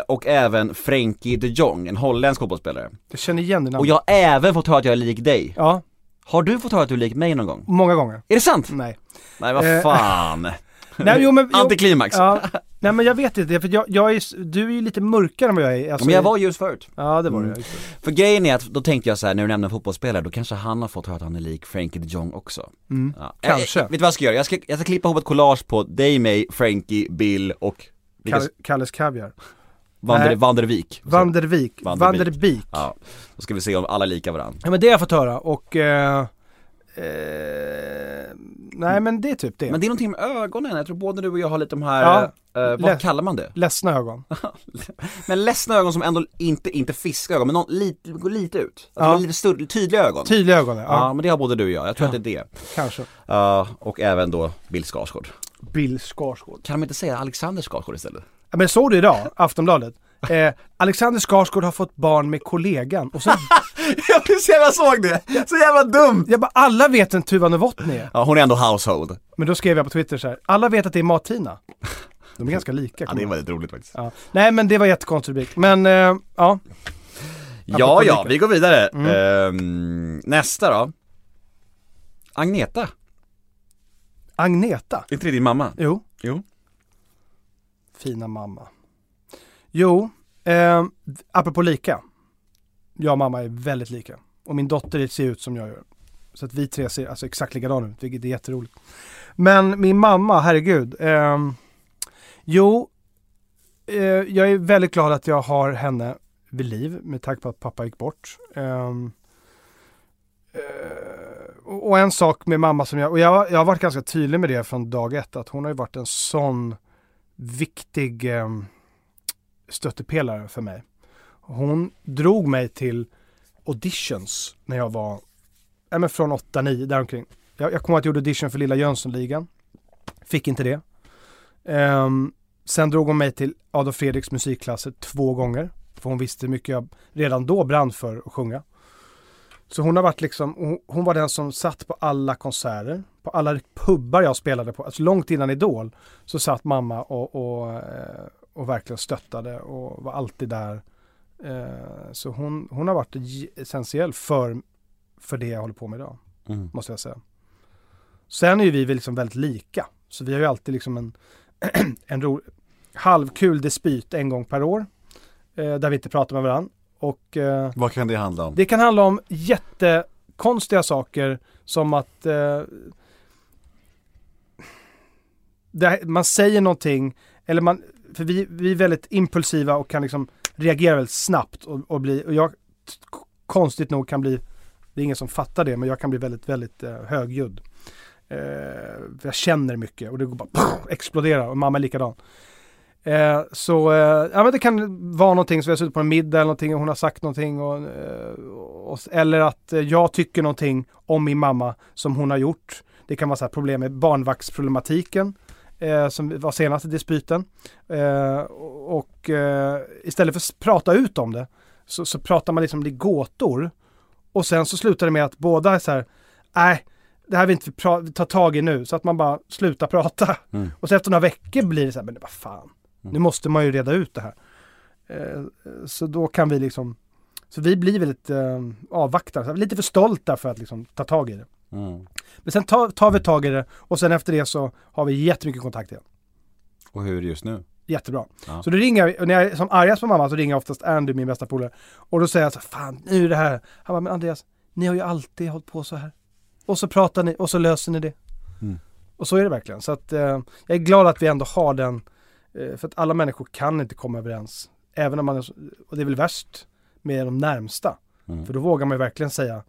och även Frankie de Jong, en holländsk fotbollsspelare. jag känner igen det Och namnet. jag har även fått höra att jag är lik dig. Ja, Har du fått höra att du är lik mig någon gång? många gånger. Är det sant? Nej. Nej vad Eh, fan. Nej, jo, men, jo, Antiklimax. Ja, nej men jag vet inte, för jag, jag är, du är ju lite mörkare än vad jag är. Alltså, Men jag var ljus förut. Ja det var Mm. det. För grejen är att, då tänkte jag så här när du nämnde fotbollsspelare, då kanske han har fått höra att han är lik Frankie de Jong också. Mm. Ja. Kanske. Eh, vet du vad jag ska göra? Jag ska, jag ska klippa ihop ett collage på dig, mig, Frankie, Bill och Kalles Kaviar. Vander. Vandervik. Van der Beek. Van Van der der Beek. Beek. Ja, då ska vi se om alla är lika varandra. Ja men det har jag fått höra och eh, eh, Nej men det är typ det. Men det är någonting med ögonen, jag tror både du och jag har lite de här, Ja. eh, vad kallar man det? Ledsna ögon. Men ledsna ögon som ändå inte, inte fiskögon, men någon, lite, går lite ut. Alltså Ja. lite större, tydliga ögon. Tydliga ögon ja. Ja, men det har både du och jag, jag tror Ja. att det är det. Kanske. Ja, och även då Bill Skarsgård. Bill Skarsgård. Kan de inte säga Alexander Skarsgård istället? Ja, men såg du idag, Aftonbladet? Eh, Alexander Skarsgård har fått barn med kollegan och så, jag precis jag såg det! Så jävla dumt! jag bara, alla vet vem Tuva Novotny är. Ja, hon är ändå household. Men då skrev jag på Twitter så här, alla vet att det är Mat-Tina. De är ganska lika. Ja, det ihåg. väldigt roligt faktiskt. ja. Nej men det var jättekonstig rubrik. Men eh, ja, Ja, ja, vi går vidare. Ehm, nästa då. Agneta. Agneta? Är inte det din mamma? Jo. Jo. Fina mamma. Jo, eh, apropå lika. Jag och mamma är väldigt lika. Och min dotter ser ut som jag gör. Så att vi tre ser alltså exakt likadana ut, vilket är jätteroligt. Men min mamma, herregud. Eh, jo, eh, jag är väldigt glad att jag har henne vid liv med tanke på att pappa gick bort. Ehm, eh, och och en sak med mamma som jag, och jag, jag har varit ganska tydlig med det från dag ett, att hon har ju varit en sån viktig eh, stöttepelare för mig. Hon drog mig till auditions när jag var, ja men från 8-9 däromkring. Jag, jag kommer att jag gjorde audition för Lilla Jönssonligan. Fick inte det. Um, sen drog hon mig till Adolf Fredriks musikklasser två gånger. För hon visste hur mycket jag redan då brann för att sjunga. Så hon har varit liksom, hon, hon var den som satt på alla konserter, på alla pubbar jag spelade på, alltså långt innan Idol, så satt mamma och, och, eh, och verkligen stöttade och var alltid där. Eh, Så hon, hon har varit essentiell för, för det jag håller på med idag, Mm. måste jag säga. Sen är ju vi liksom väldigt lika, så vi har ju alltid liksom en, en ro, halvkul dispyt en gång per år, eh, där vi inte pratar med varandra. Och eh, Vad kan det handla om? det kan handla om jättekonstiga saker som att det, man säger någonting, eller man, för vi, vi är väldigt impulsiva och kan liksom reagera väldigt snabbt och, och bli, och jag konstigt nog kan bli, det är ingen som fattar det, men jag kan bli väldigt, väldigt eh, högljudd. Eh, jag känner mycket och det går bara explodera och mamma är likadan. Eh, så, eh, ja men det kan vara någonting som vi har suttit på en middag eller någonting och hon har sagt någonting och, eh, och, eller att eh, jag tycker någonting om min mamma som hon har gjort. Det kan vara så här problem med barnvaktsproblematiken eh, som var senaste dispyten. Eh, och eh, istället för att prata ut om det så, så pratar man liksom i gåtor och sen så slutar det med att båda är så här, nej, det här vill inte vi ta tag i nu, så att man bara slutar prata. Mm. Och så efter några veckor blir det så här, men vad fan, nu måste man ju reda ut det här. Eh, så då kan vi liksom, så vi blir väldigt eh, avvaktande, lite för stolta för att liksom ta tag i det. Mm. Men sen tar, tar vi tag i det och sen efter det så har vi jättemycket kontakt igen. Och hur är det just nu? Jättebra. Ja. Så då ringer jag, när jag är som argast på mamma så ringer jag oftast Andy, min bästa polare. Och då säger jag så här, fan nu är det här. Han bara, men Andreas, ni har ju alltid hållit på så här. Och så pratar ni och så löser ni det. Mm. Och så är det verkligen. Så att eh, jag är glad att vi ändå har den. Eh, för att alla människor kan inte komma överens. Även om man är, och det är väl värst med de närmsta. Mm. För då vågar man ju verkligen säga,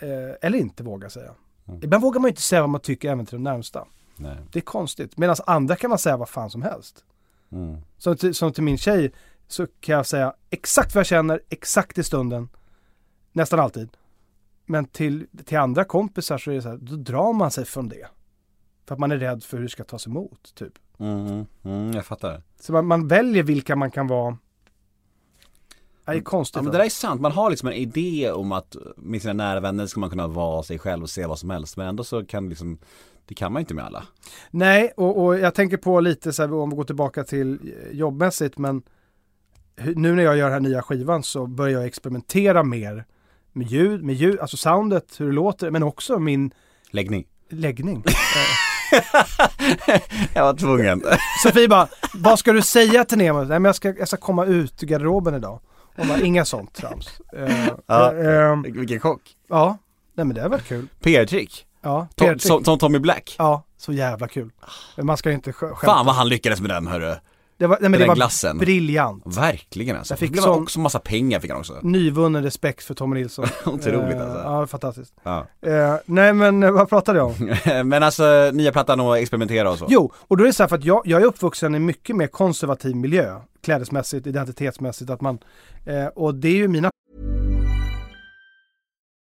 eh, eller inte våga säga. Mm. Ibland vågar man ju inte säga vad man tycker även till de närmsta. Nej. Det är konstigt. Medan andra kan man säga vad fan som helst. Mm. Som till, som till min tjej så kan jag säga exakt vad jag känner, exakt i stunden. Nästan alltid. Men till, till andra kompisar så är det så här, då drar man sig från det. För att man är rädd för hur det ska tas emot, typ. Mm. Mm. Jag fattar. Så man, man väljer vilka man kan vara. Ja, Det är konstigt. Ja, men det där är sant, man har liksom en idé om att med sina nära vänner ska man kunna vara sig själv och se vad som helst Men ändå så kan liksom Det kan man inte med alla Nej, och, och jag tänker på lite så här, om vi går tillbaka till eh, jobbmässigt, men nu när jag gör den här nya skivan så börjar jag experimentera mer med ljud, med ljud, alltså soundet, hur det låter, men också min Läggning läggning. Eh, Jag var tvungen Sofie bara, vad ska du säga till Nemo? Nej men jag ska, jag ska komma ut ur garderoben idag. Hon bara, inga sånt trams. Eh, Ja. eh, eh, Vilken chock ja, nej men det varit kul. PR-trick Ja, Tom, PR-trick. som, som Tommy Black Ja, så jävla kul. Man ska ju inte sk- skämta. Fan vad han lyckades med den hörru det var, nej, men det den var glassen. briljant. Verkligen alltså Jag fick sån- också massa pengar fick han också Nyvunnen respekt för Tommy Nilsson. Otroligt Eh, alltså Ja, fantastiskt. ja. Eh, nej men eh, vad pratade jag om? Men alltså nya plattan och experimentera och så Jo, och då är det så här för att jag, jag är uppvuxen i mycket mer konservativ miljö. Klädesmässigt, identitetsmässigt, att man... Eh, och det är ju mina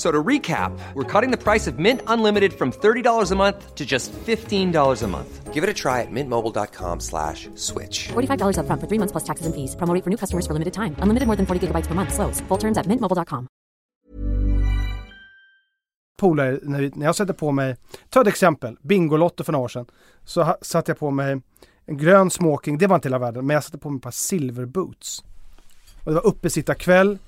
So to recap, we're cutting the price of Mint Unlimited from $30 a month to just $15 a month. Give it a try at mintmobile.com slash switch. $45 upfront for three months plus taxes and fees. Promo for new customers for limited time. Unlimited more than 40 gigabytes per month. Slows. Full terms at mintmobile.com. polare, när, när jag sätter på mig, ta ett exempel, Bingolotto för några år sedan. Så ha, satte jag på mig en grön smoking, det var inte hela världen, men jag satte på mig ett par silver boots. Och det var uppesittarkväll,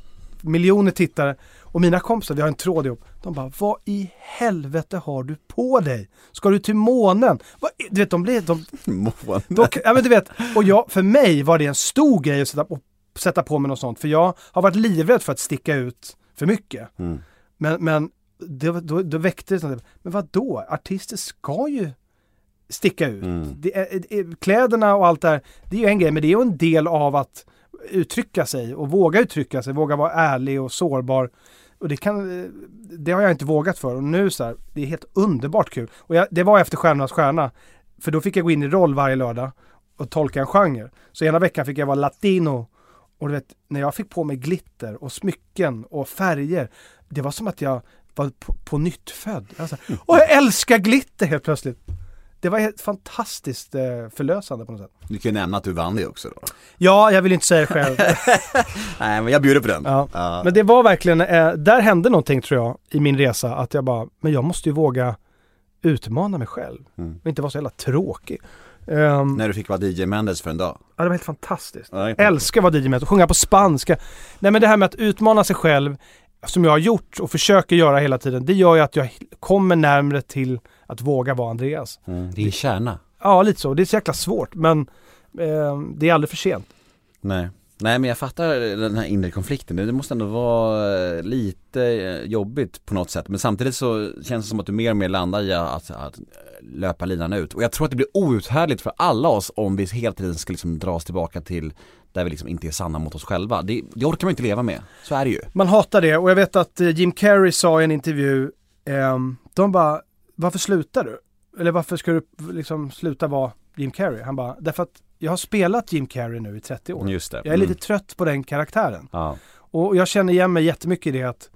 miljoner tittare och mina kompisar, vi har en tråd ihop, de bara vad i helvete har du på dig? Ska du till månen? Är- du vet, de blev, de, Mån. då, ja men du vet, och jag, för mig var det en stor grej att sätta, på- sätta på mig något sånt. För jag har varit livrädd för att sticka ut för mycket. Mm. Men, men det, då, då väckte det sånt, men vad då? Artister ska ju sticka ut. Mm. Det är, kläderna och allt det här, det är ju en grej, men det är ju en del av att uttrycka sig och våga uttrycka sig, våga vara ärlig och sårbar. Och det, kan, det har jag inte vågat för och nu så här, det är helt underbart kul. Och jag, det var efter Stjärnornas stjärna, för då fick jag gå in i roll varje lördag och tolka en genre. Så ena veckan fick jag vara latino och du vet, när jag fick på mig glitter och smycken och färger, det var som att jag var på, på nytt född. Alltså, och jag älskar glitter helt plötsligt. Det var helt fantastiskt eh, förlösande på något sätt. Du kan ju nämna att du vann det också då. Ja, jag vill inte säga det själv. Nej men jag bjuder på den. Ja. Ja. Men det var verkligen, eh, där hände någonting tror jag i min resa. Att jag bara, men jag måste ju våga utmana mig själv. Mm. Och inte vara så jävla tråkig. Ehm, När du fick vara DJ Mendes för en dag. ja, det var helt fantastiskt. Ja, Älskar att vara DJ och sjunga på spanska. Nej men det här med att utmana sig själv, som jag har gjort och försöker göra hela tiden, det gör ju att jag kommer närmre till att våga vara Andreas. Mm. Det är kärna. Ja, lite så. Det är så jäkla svårt, men eh, det är aldrig för sent. Nej. Nej men jag fattar den här inre konflikten, det måste ändå vara eh, lite eh, jobbigt på något sätt Men samtidigt så känns det som att du mer och mer landar i att, att löpa linan ut Och jag tror att det blir outhärdligt för alla oss om vi hela tiden ska liksom dras tillbaka till där vi liksom inte är sanna mot oss själva Det, det orkar man inte leva med, så är det ju Man hatar det och jag vet att eh, Jim Carrey sa i en intervju, ehm, de bara, varför slutar du? Eller varför ska du liksom sluta vara Jim Carrey? Han bara, därför att jag har spelat Jim Carrey nu i 30 år. Just det Jag är lite Mm. trött på den karaktären. Ja, Och jag känner igen mig jättemycket i det att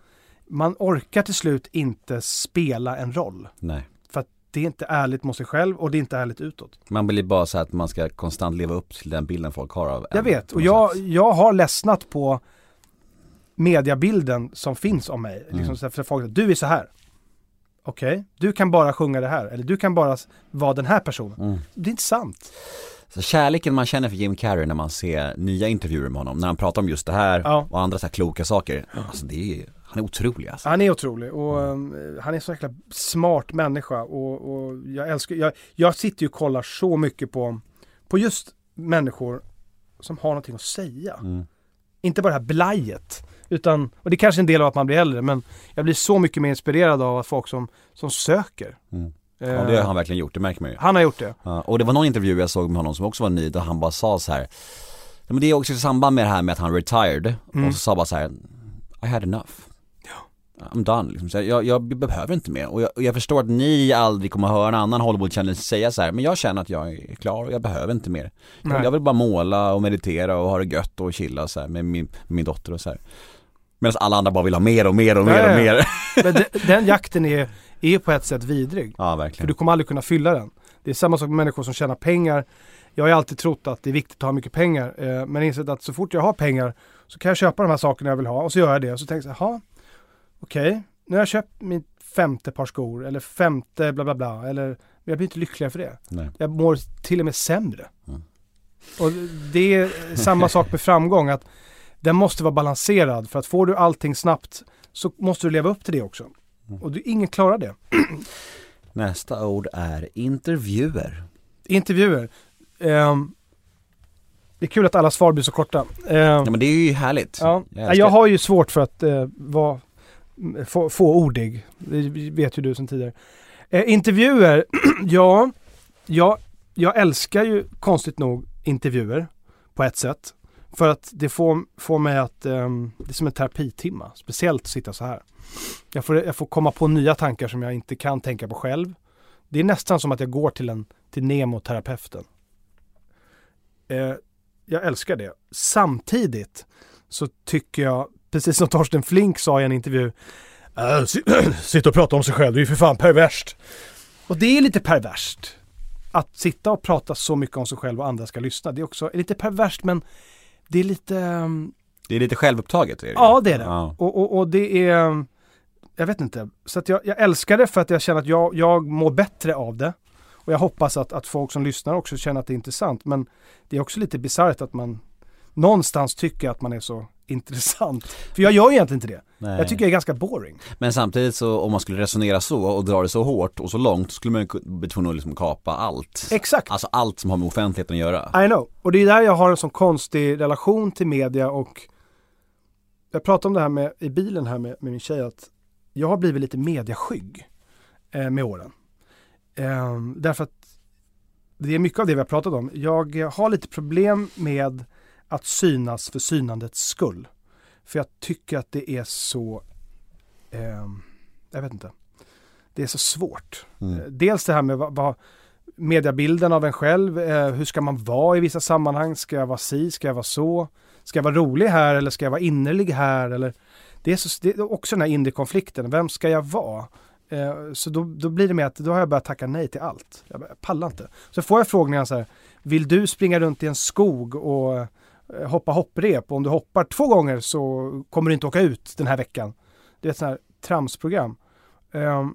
man orkar till slut inte spela en roll. nej För att det är inte ärligt mot sig själv och det är inte ärligt utåt. Man blir bara så att man ska konstant leva upp till den bilden folk har av en, Jag vet och jag, sätt. jag har ledsnat på mediabilden som finns om mig. Mm. Liksom så här, för folk, du är så här. Okej, du kan bara sjunga det här. Eller du kan bara vara den här personen. Mm. Det är inte sant. Så kärleken man känner för Jim Carrey när man ser nya intervjuer med honom, när han pratar om just det här Ja. och andra så här kloka saker. Alltså det är, han är otrolig alltså. Han är otrolig och um, han är så jäkla smart människa och, och jag älskar, jag, jag sitter ju och kollar så mycket på, på just människor som har någonting att säga. Mm. Inte bara det här blajet. Utan, och det är kanske är en del av att man blir äldre, men jag blir så mycket mer inspirerad av att folk som, som söker. Mm. Eh, Ja det har han verkligen gjort, det märker man ju. han har gjort det. Ja, och det var någon intervju jag såg med honom som också var ny, där han bara sa så här. "Ja, Men det är också i samband med det här med att han retired, Mm. och så sa bara så här. I had enough. I'm done liksom. så jag, jag behöver inte mer och jag, och jag förstår att ni aldrig kommer höra en annan Hollywood-kändis säga så här, men jag känner att jag är klar och jag behöver inte mer. Jag, jag vill bara måla och meditera och ha det gött och chilla så här, med min, min dotter och så här. Medan alla andra bara vill ha mer och mer och mer Ja, och mer. Men de, den jakten är, är på ett sätt vidrig. Ja För verkligen. du kommer aldrig kunna fylla den. Det är samma sak med människor som tjänar pengar. Jag har ju alltid trott att det är viktigt att ha mycket pengar. Eh, men insett att så fort jag har pengar så kan jag köpa de här sakerna jag vill ha. Och så gör jag det. Och så tänker jag, jaha, okej, nu har jag köpt mitt femte par skor. Eller femte bla bla bla. Eller, jag blir inte lyckligare för det. Nej. Jag mår till och med sämre. Mm. Och det är samma sak med framgång. att Den måste vara balanserad. För att får du allting snabbt så måste du leva upp till det också. Mm. Och du, ingen klarar det. Nästa ord är intervjuer. Intervjuer. Ehm, det är kul att alla svar blir så korta. Ehm, Ja men det är ju härligt. ja. Jag jag, har ju svårt för att uh, vara få, få ordig. Det vet ju du sedan tidigare. Eh, intervjuer, ja, ja, jag älskar ju konstigt nog intervjuer på ett sätt. För att det får, får mig att, ehm, det är som en terapitimma. Speciellt att sitta så här. Jag får, jag får komma på nya tankar som jag inte kan tänka på själv. Det är nästan som att jag går till, en, till Nemo-terapeuten. Eh, jag älskar det. Samtidigt så tycker jag, precis som Torsten Flink sa i en intervju, äh, sitta och prata om sig själv, det är ju för fan perverst. Och det är lite perverst. Att sitta och prata så mycket om sig själv och andra ska lyssna, det är också lite perverst men det är lite, ehm, Det är lite självupptaget är det ja det är det. Ja. Och, och, och det är, jag vet inte. Så jag, jag älskar det för att jag känner att jag, jag mår bättre av det. Och jag hoppas att, att folk som lyssnar också känner att det är intressant. Men det är också lite bisarrt att man någonstans tycker att man är så intressant. För jag gör egentligen inte det. Nej. Jag tycker jag är ganska boring. Men samtidigt så om man skulle resonera så och dra det så hårt och så långt skulle man ju bli tvungen att liksom kapa allt. Exakt. Alltså allt som har med offentligheten att göra. I know. Och det är där jag har en sån konstig relation till media och jag pratade om det här med, i bilen här med, med min tjej att jag har blivit lite mediaskygg eh, med åren. Eh, därför att det är mycket av det vi har pratat om. Jag har lite problem med att synas för synandets skull. För jag tycker att det är så, eh, jag vet inte, det är så svårt. Mm. Eh, Dels det här med vad, vad mediebilden av en själv, eh, hur ska man vara i vissa sammanhang? Ska jag vara si, ska jag vara så? Ska jag vara rolig här eller ska jag vara innerlig här? Eller, det, är så, det är också den här inre konflikten, vem ska jag vara? Eh, så då, då blir det med att då har jag börjat tacka nej till allt. Jag, pallar inte. Så får jag frågningar så här, vill du springa runt i en skog och hoppa hopprep? Och om du hoppar två gånger så kommer du inte åka ut den här veckan. Det är ett sånt här tramsprogram. Ehm,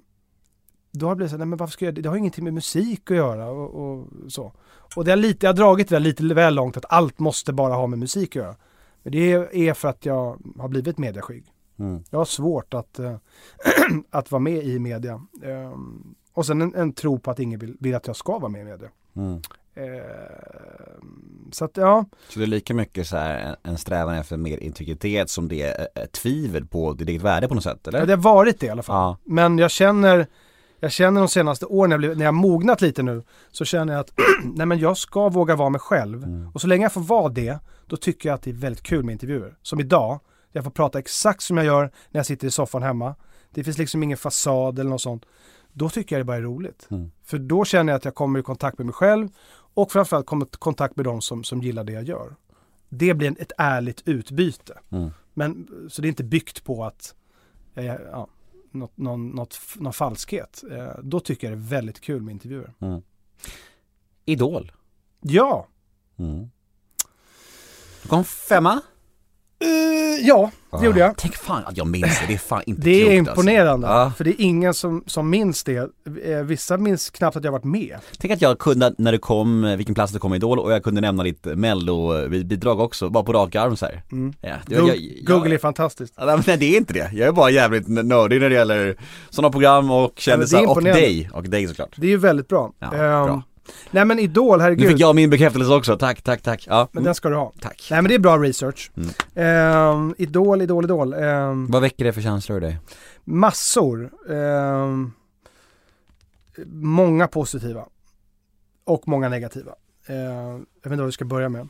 då har det blivit så här, nej men varför ska jag det? Det har ingenting med musik att göra och, och så. Och det har lite, jag har dragit det där lite väl långt att allt måste bara ha med musik att göra. Men det är för att jag har blivit mediaskygg. Mm. Jag har svårt att, eh, att vara med i media. Ehm, och sen en, en tro på att ingen vill, vill att jag ska vara med i media. Mm. Ehm, så att ja, Så det är lika mycket så här en- strävan efter mer integritet som det är ett tvivel på ditt eget värde på något sätt eller? det har varit det i alla fall. Ja. Men jag känner, jag känner de senaste åren när jag, när jag mognat lite nu, så känner jag att nej men jag ska våga vara mig själv. Mm. Och så länge jag får vara det, då tycker jag att det är väldigt kul med intervjuer. Som idag, jag får prata exakt som jag gör när jag sitter i soffan hemma. Det finns liksom ingen fasad eller något sånt. Då tycker jag det bara är roligt. Mm. För då känner jag att jag kommer i kontakt med mig själv och framförallt kommer i kontakt med de som, som gillar det jag gör. Det blir ett ärligt utbyte. Mm. Men, så det är inte byggt på att eh, ja, något, någon, något, någon falskhet. Eh, då tycker jag det är väldigt kul med intervjuer. Mm. Idol. Ja, Mm. Du kom femma. Eh, ja det gjorde jag. Tänk fan att jag minns det, det är fan inte Det är klokt, imponerande. Alltså. Ja. För det är ingen som, som minns det. Eh, vissa minns knappt att jag varit med. Tänk att jag kunde, när du kom, eh, vilken plats du kom i Idol och jag kunde nämna ditt mello-bidrag också, bara på rak arm så här. Mm. Ja, det- Google, jag- jag- Google är fantastiskt. Nej det är inte det, jag är bara jävligt nördig när det gäller sådana program och kändisar och dig, och dig såklart. Det är ju väldigt bra. Ja, Ehm, bra. Nej men Idol, Nu herregud. fick jag min bekräftelse också, tack, tack, tack. Ja, Men mm. den ska du ha. tack. Nej men det är bra research. Mm. Ehm, idol, Idol, Idol. Ehm, Vad väcker det för känslor i dig? massor. Ehm, många positiva. Och många negativa. Ehm, jag vet inte vad vi ska börja med.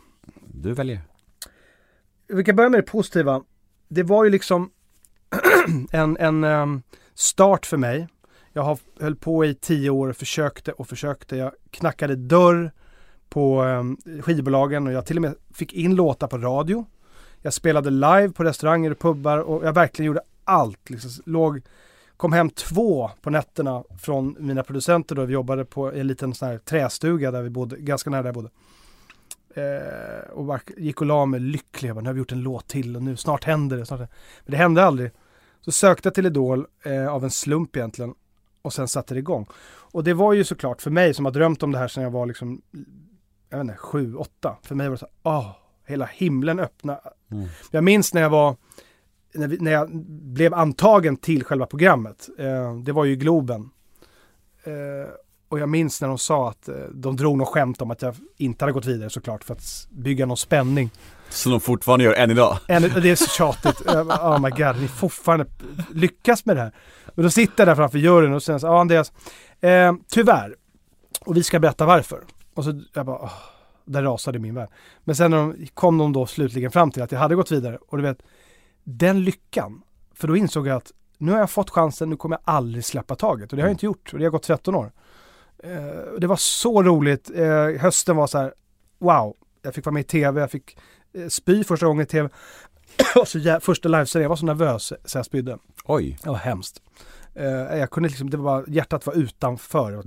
Du väljer. Vi kan börja med det positiva. Det var ju liksom en, en ehm, start för mig. Jag har höll på i tio år och försökte och försökte. Jag knackade dörr på ehm, skivbolagen och jag till och med fick in låtar på radio. Jag spelade live på restauranger och pubbar och jag verkligen gjorde allt. Liksom, låg, kom hem två på nätterna från mina producenter då vi jobbade på en liten sån här trästuga där vi bodde, ganska nära där jag bodde. Eh, och bara gick och la mig lycklig. Jag bara, nu har vi gjort en låt till och nu snart händer det. Snart händer. det. Men det hände aldrig. Så sökte jag till Idol eh, av en slump egentligen. Och sen satte det igång. Och det var ju såklart för mig som har drömt om det här sedan jag var liksom, jag vet inte, sju, åtta. För mig var det så här, åh, hela himlen öppna. Mm. Jag minns när jag var, när, vi, när jag blev antagen till själva programmet. Eh, det var ju Globen. Eh, och jag minns när de sa att eh, de drog något skämt om att jag inte hade gått vidare såklart för att bygga någon spänning. Som de fortfarande gör än idag. Än, det är så tjatigt. Oh my god, ni fortfarande lyckas med det här. Men då sitter jag där framför juryn och säger så ja Andreas, eh, tyvärr. Och vi ska berätta varför. Och så jag bara, oh, där rasade min värld. Men sen de, kom de då slutligen fram till att jag hade gått vidare. Och du vet, den lyckan. För då insåg jag att nu har jag fått chansen, nu kommer jag aldrig släppa taget. Och det har jag inte gjort. Och det har gått 13 år. Eh, det var så roligt. Eh, hösten var så här, wow. Jag fick vara med i tv, jag fick spy första gången i tv. så jä- första livesändningen, jag var så nervös så jag spydde. Oj. Det var hemskt. Eh, jag kunde liksom, det var bara, hjärtat var utanför.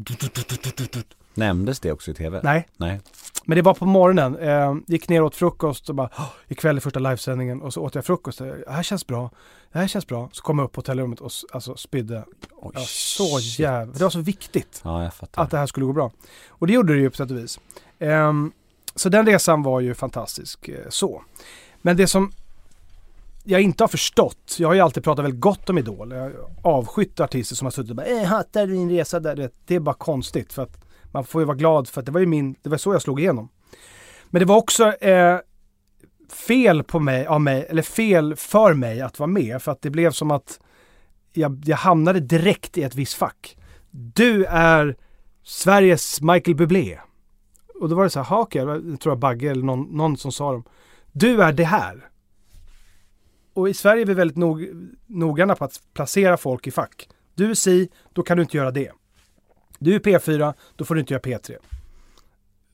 Nämndes det också i tv? Nej, Nej. men det var på morgonen. Eh, gick ner och åt frukost och bara, "Åh, ikväll är första livesändningen och så åt jag frukost. Det här känns bra, det här känns bra. Så kom jag upp på hotellrummet och alltså spydde. Oj, Ja, så jävla, det var så viktigt Ja, att det här skulle gå bra. Och det gjorde det ju på sätt och vis. Ehm, så den resan var ju fantastisk eh, så. Men det som jag inte har förstått, jag har ju alltid pratat väldigt gott om Idol. Jag har avskytt artister som har suttit och bara äh, hatar din resa där. Det är bara konstigt för att man får ju vara glad för att det var ju min, det var så jag slog igenom. Men det var också eh, fel på mig, av mig, eller fel för mig att vara med för att det blev som att jag, jag hamnade direkt i ett visst fack. Du är Sveriges Michael Bublé. Och då var det så här, "Ha, okej, jag tror jag Bagge eller någon, någon som sa dem. Du är det här. Och i Sverige är vi väldigt nog, noggranna på att placera folk i fack. Du är si, då kan du inte göra det. Du är P4, då får du inte göra P3.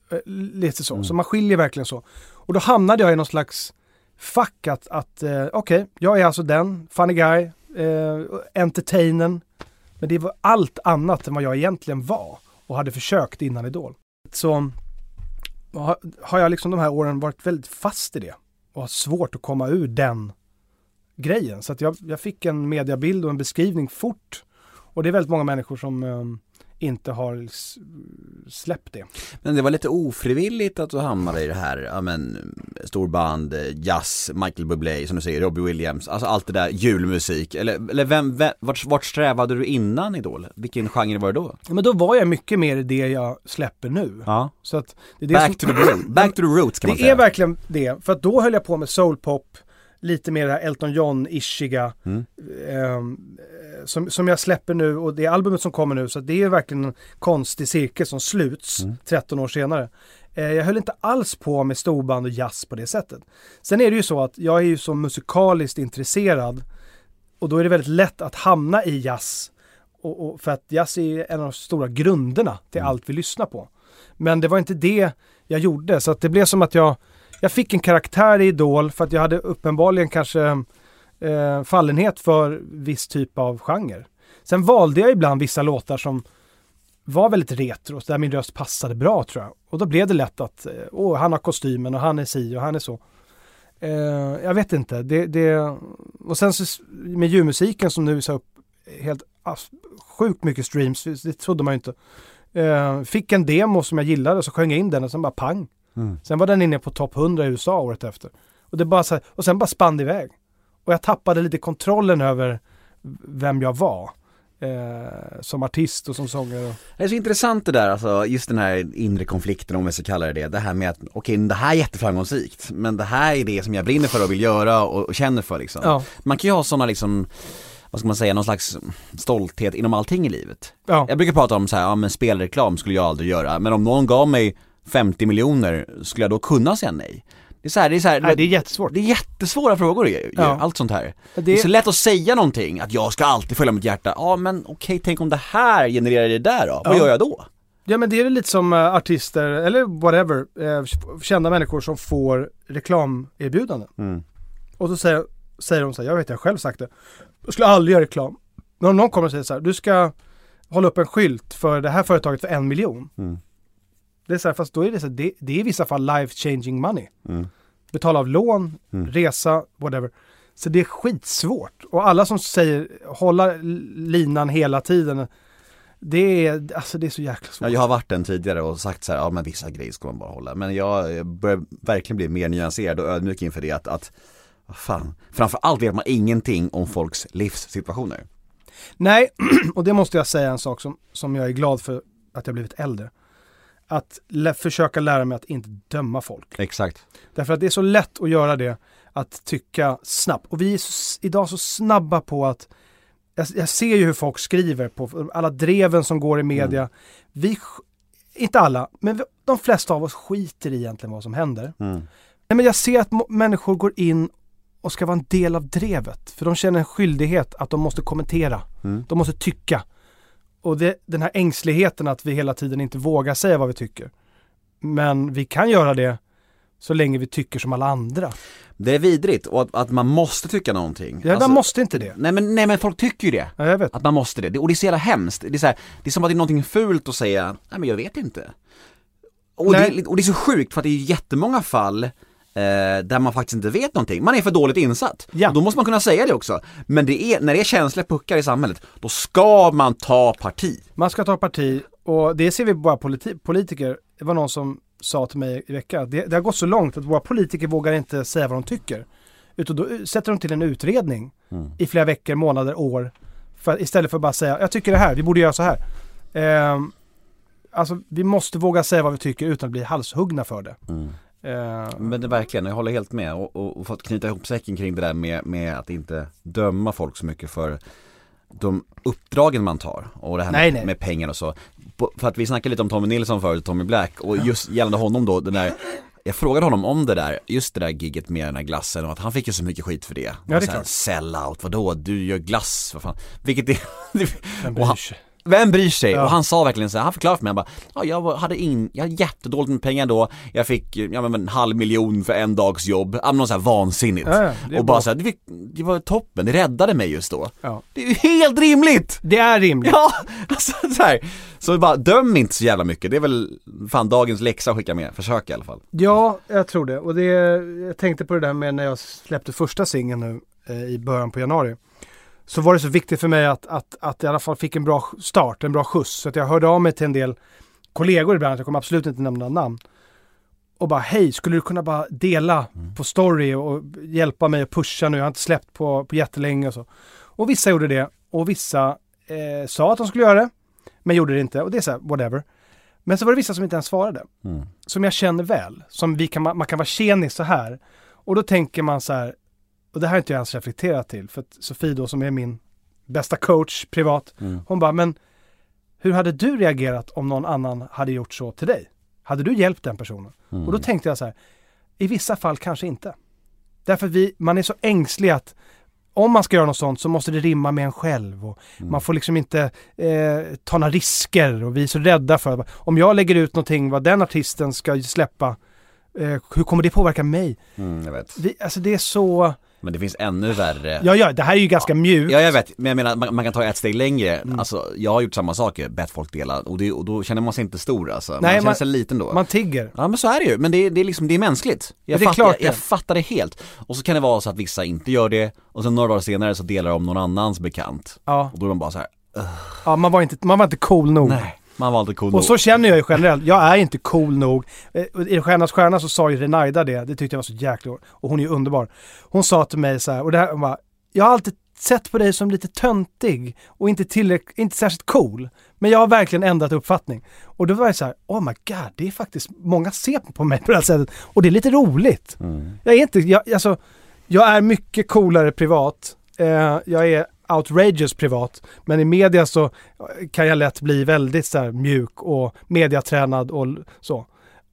Eh, Lite så. Så man skiljer verkligen så. Och då hamnade jag i någon slags fack att, att eh, okej, jag är alltså den, funny guy, eh, entertainern. Men det var allt annat än vad jag egentligen var och hade försökt innan Idol. Så har, har jag liksom de här åren varit väldigt fast i det och har svårt att komma ur den grejen. Så att jag, jag fick en mediabild och en beskrivning fort. Och det är väldigt många människor som eh, inte har släppt det. Men det var lite ofrivilligt att du hamnade i det här, ja men storband, eh, jazz, Michael Bublé som du säger, Robbie Williams, alltså allt det där, julmusik, eller, eller vem, vem vart, vart strävade du innan Idol? Vilken genre var det då? Ja, Men då var jag mycket mer i det jag släpper nu. Ja, Så att det är det back som, to the back to the roots kan man Det säga är verkligen det, för att då höll jag på med soulpop, lite mer det här Elton John-ishiga, Mm. eh, som, som jag släpper nu och det albumet som kommer nu, så det är verkligen en konstig cirkel som sluts Mm. 13 år senare. Eh, jag höll inte alls på med storband och jazz på det sättet. Sen är det ju så att jag är ju så musikaliskt intresserad och då är det väldigt lätt att hamna i jazz. Och, och för att jazz är en av de stora grunderna till allt vi lyssnar på. Men det var inte det jag gjorde, så att det blev som att jag, jag fick en karaktär i Idol för att jag hade uppenbarligen kanske eh, fallenhet för viss typ av genre. Sen valde jag ibland vissa låtar som var väldigt retro, där min röst passade bra tror jag. Och då blev det lätt att, eh, åh, han har kostymen och han är si och han är så. Eh, jag vet inte, det, det, och sen så med julmusiken som nu så upp helt sjukt mycket streams, det trodde man ju inte. Eh, fick en demo som jag gillade så sjöng jag in den och sen bara pang. Mm. Sen var den inne på topp 100 i USA året efter. Och, det bara så här, och sen bara spann det iväg. Och jag tappade lite kontrollen över vem jag var. Eh, som artist och som sångare. Det är så intressant det där, alltså just den här inre konflikten om vi ska kalla det det, det här med att okej det här är jätteframgångsrikt, men det här är det som jag brinner för och vill göra och, och känner för liksom. Ja. Man kan ju ha sådana liksom, vad ska man säga, någon slags stolthet inom allting i livet. Ja. Jag brukar prata om så här, ja men spelreklam skulle jag aldrig göra, men om någon gav mig 50 miljoner, skulle jag då kunna säga nej? Det är så här, det är så här, Nej, det är jättesvårt. det är jättesvåra frågor ju, Ja. allt sånt här. Det- Det... är så lätt att säga någonting, att jag ska alltid följa mitt hjärta. Ja men okej, tänk om det här genererar det där då? Vad Ja. gör jag då? Ja men det är lite som eh, artister, eller whatever, eh, kända människor som får reklamerbjudanden. Mm. Och så säger, säger de så här, jag vet jag har själv sagt det, jag skulle aldrig göra reklam. Men om någon kommer och säger så här, du ska hålla upp en skylt för det här företaget för en miljon. Mm. Det är så här, fast då är det så här, det, det är i vissa fall life changing money. Mm. Betala av lån, Mm. resa, whatever. Så det är skitsvårt. Och alla som säger hålla linan hela tiden, det är, alltså det är så jäkla svårt. Ja, jag har varit den tidigare och sagt så här, ja men vissa grejer ska man bara hålla. Men jag börjar verkligen bli mer nyanserad och ödmjuk inför det att, att fan, framförallt vet man ingenting om folks livssituationer. Nej, och det måste jag säga en sak som, som jag är glad för att jag blivit äldre. Att lä- försöka lära mig att inte döma folk. Exakt. Därför att det är så lätt att göra det, att tycka snabbt. Och vi är så, idag så snabba på att, jag, jag ser ju hur folk skriver på alla dreven som går i media. Vi, sk- inte alla, men vi, de flesta av oss skiter i egentligen vad som händer. Mm. Nej, men jag ser att människor går in och ska vara en del av drevet. För de känner en skyldighet att de måste kommentera. Mm. De måste tycka. Och det, den här ängsligheten att vi hela tiden inte vågar säga vad vi tycker. Men vi kan göra det så länge vi tycker som alla andra. Det är vidrigt och att, att man måste tycka någonting. Ja, Alltså, man måste inte det. Nej men, nej men folk tycker ju det. Ja, jag vet. Att man måste det. det. Och det är så jävla hemskt. Det är, så här, det är som att det är någonting fult att säga, nej men jag vet inte. Och, det, och det är så sjukt för att det är jättemånga fall eh, där man faktiskt inte vet någonting. Man är för dåligt insatt. Ja. Då måste man kunna säga det också. Men det är, när det är känsliga puckar i samhället, då ska man ta parti. Man ska ta parti och det ser vi våra politi- politiker. Det var någon som sa till mig i veckan det, det har gått så långt att våra politiker vågar inte säga vad de tycker. Utan då sätter de till en utredning i flera veckor, månader, år. För, istället för att bara säga, jag tycker det här, vi borde göra så här. Ehm, alltså vi måste våga säga vad vi tycker utan att bli halshuggna för det. Ehm, Men det verkligen, jag håller helt med och, och, och fått knyta ihop säcken kring det där med, med att inte döma folk så mycket för de uppdragen man tar och det här Nej, med, nej. med pengar och så. På, för att vi snackade lite om Tommy Nilsson förut, Tommy Black och just gällande honom då, den där jag frågade honom om det där, just det där gigget med den här glassen och att han fick ju så mycket skit för det. Ja, det är klart. Sell out, vadå? Du gör glass, vad fan. Vilket vem och han? Vem bryr sig? Ja. Och han sa verkligen så här, han förklarade för mig, han bara, ja jag hade in, jag hade jättedåligt med pengar då, jag fick, ja men en halv miljon för en dags jobb, ja men något så här vansinnigt. Ja, och bara så här, det, fick, det var toppen, det räddade mig just då. Det är ju helt rimligt! Det är rimligt. Ja, alltså så här. Så bara döm inte så jävla mycket, det är väl fan dagens läxa att skicka med, försök i alla fall. Ja, jag tror det. Och det, jag tänkte på det där med när jag släppte första singeln nu eh, i början på januari. Så var det så viktigt för mig att, att, att jag i alla fall fick en bra start, en bra skjuts. Så att jag hörde av mig till en del kollegor ibland, jag kommer absolut inte nämna namn. Och bara hej, skulle du kunna bara dela på story och hjälpa mig att pusha nu? Jag har inte släppt på, på jättelänge och så. Och vissa gjorde det och vissa eh, sa att de skulle göra det, men gjorde det inte. Och det är så här, whatever. Men så var det vissa som inte ens svarade som jag känner väl, som vi kan, man kan vara tjenis så här. Och då tänker man så här, och det här har inte jag ens reflekterat till, för att Sofie då som är min bästa coach privat, hon bara, men hur hade du reagerat om någon annan hade gjort så till dig? Hade du hjälpt den personen? Och då tänkte jag så här, i vissa fall kanske inte. Därför att vi, man är så ängslig att om man ska göra något sånt så måste det rimma med en själv och man får liksom inte eh, ta några risker och vi är så rädda för om jag lägger ut någonting vad den artisten ska släppa, eh, hur kommer det påverka mig? Mm. Vi, alltså det är så, Men det finns ännu värre. ja ja, det här är ju ganska mjukt. Ja jag vet, men jag menar man, man kan ta ett steg längre, Mm. alltså jag har gjort samma saker, bett folk dela. Och, det, och då känner man sig inte stor alltså, man Nej, känner man- sig liten då. Man tigger. Ja men så är det ju, men det är, det är liksom, det är mänskligt. Jag, det är fatt, klart jag, jag fattar det helt, och så kan det vara så att vissa inte gör det, och sen några dagar senare så delar de någon annans bekant. Ja, Och då är man bara så här: ja man, var inte, man var inte cool nog. nej, man var inte cool Och nog. så känner jag ju generellt, jag är inte cool nog. Eh, och I Stjärnas stjärna så sa ju Renaida det, det tyckte jag var så jäkla Och hon är ju underbar. Hon sa till mig så här, och det här, hon bara, jag har alltid sett på dig som lite töntig och inte tillräckligt, inte särskilt cool. Men jag har verkligen ändrat uppfattning. Och då var jag så här, oh my god, det är faktiskt, många ser på mig på det här sättet. Och det är lite roligt. Jag är inte, jag, alltså, jag är mycket coolare privat. Eh, jag är outrageous privat. Men i media så kan jag lätt bli väldigt så här mjuk och mediatränad och så.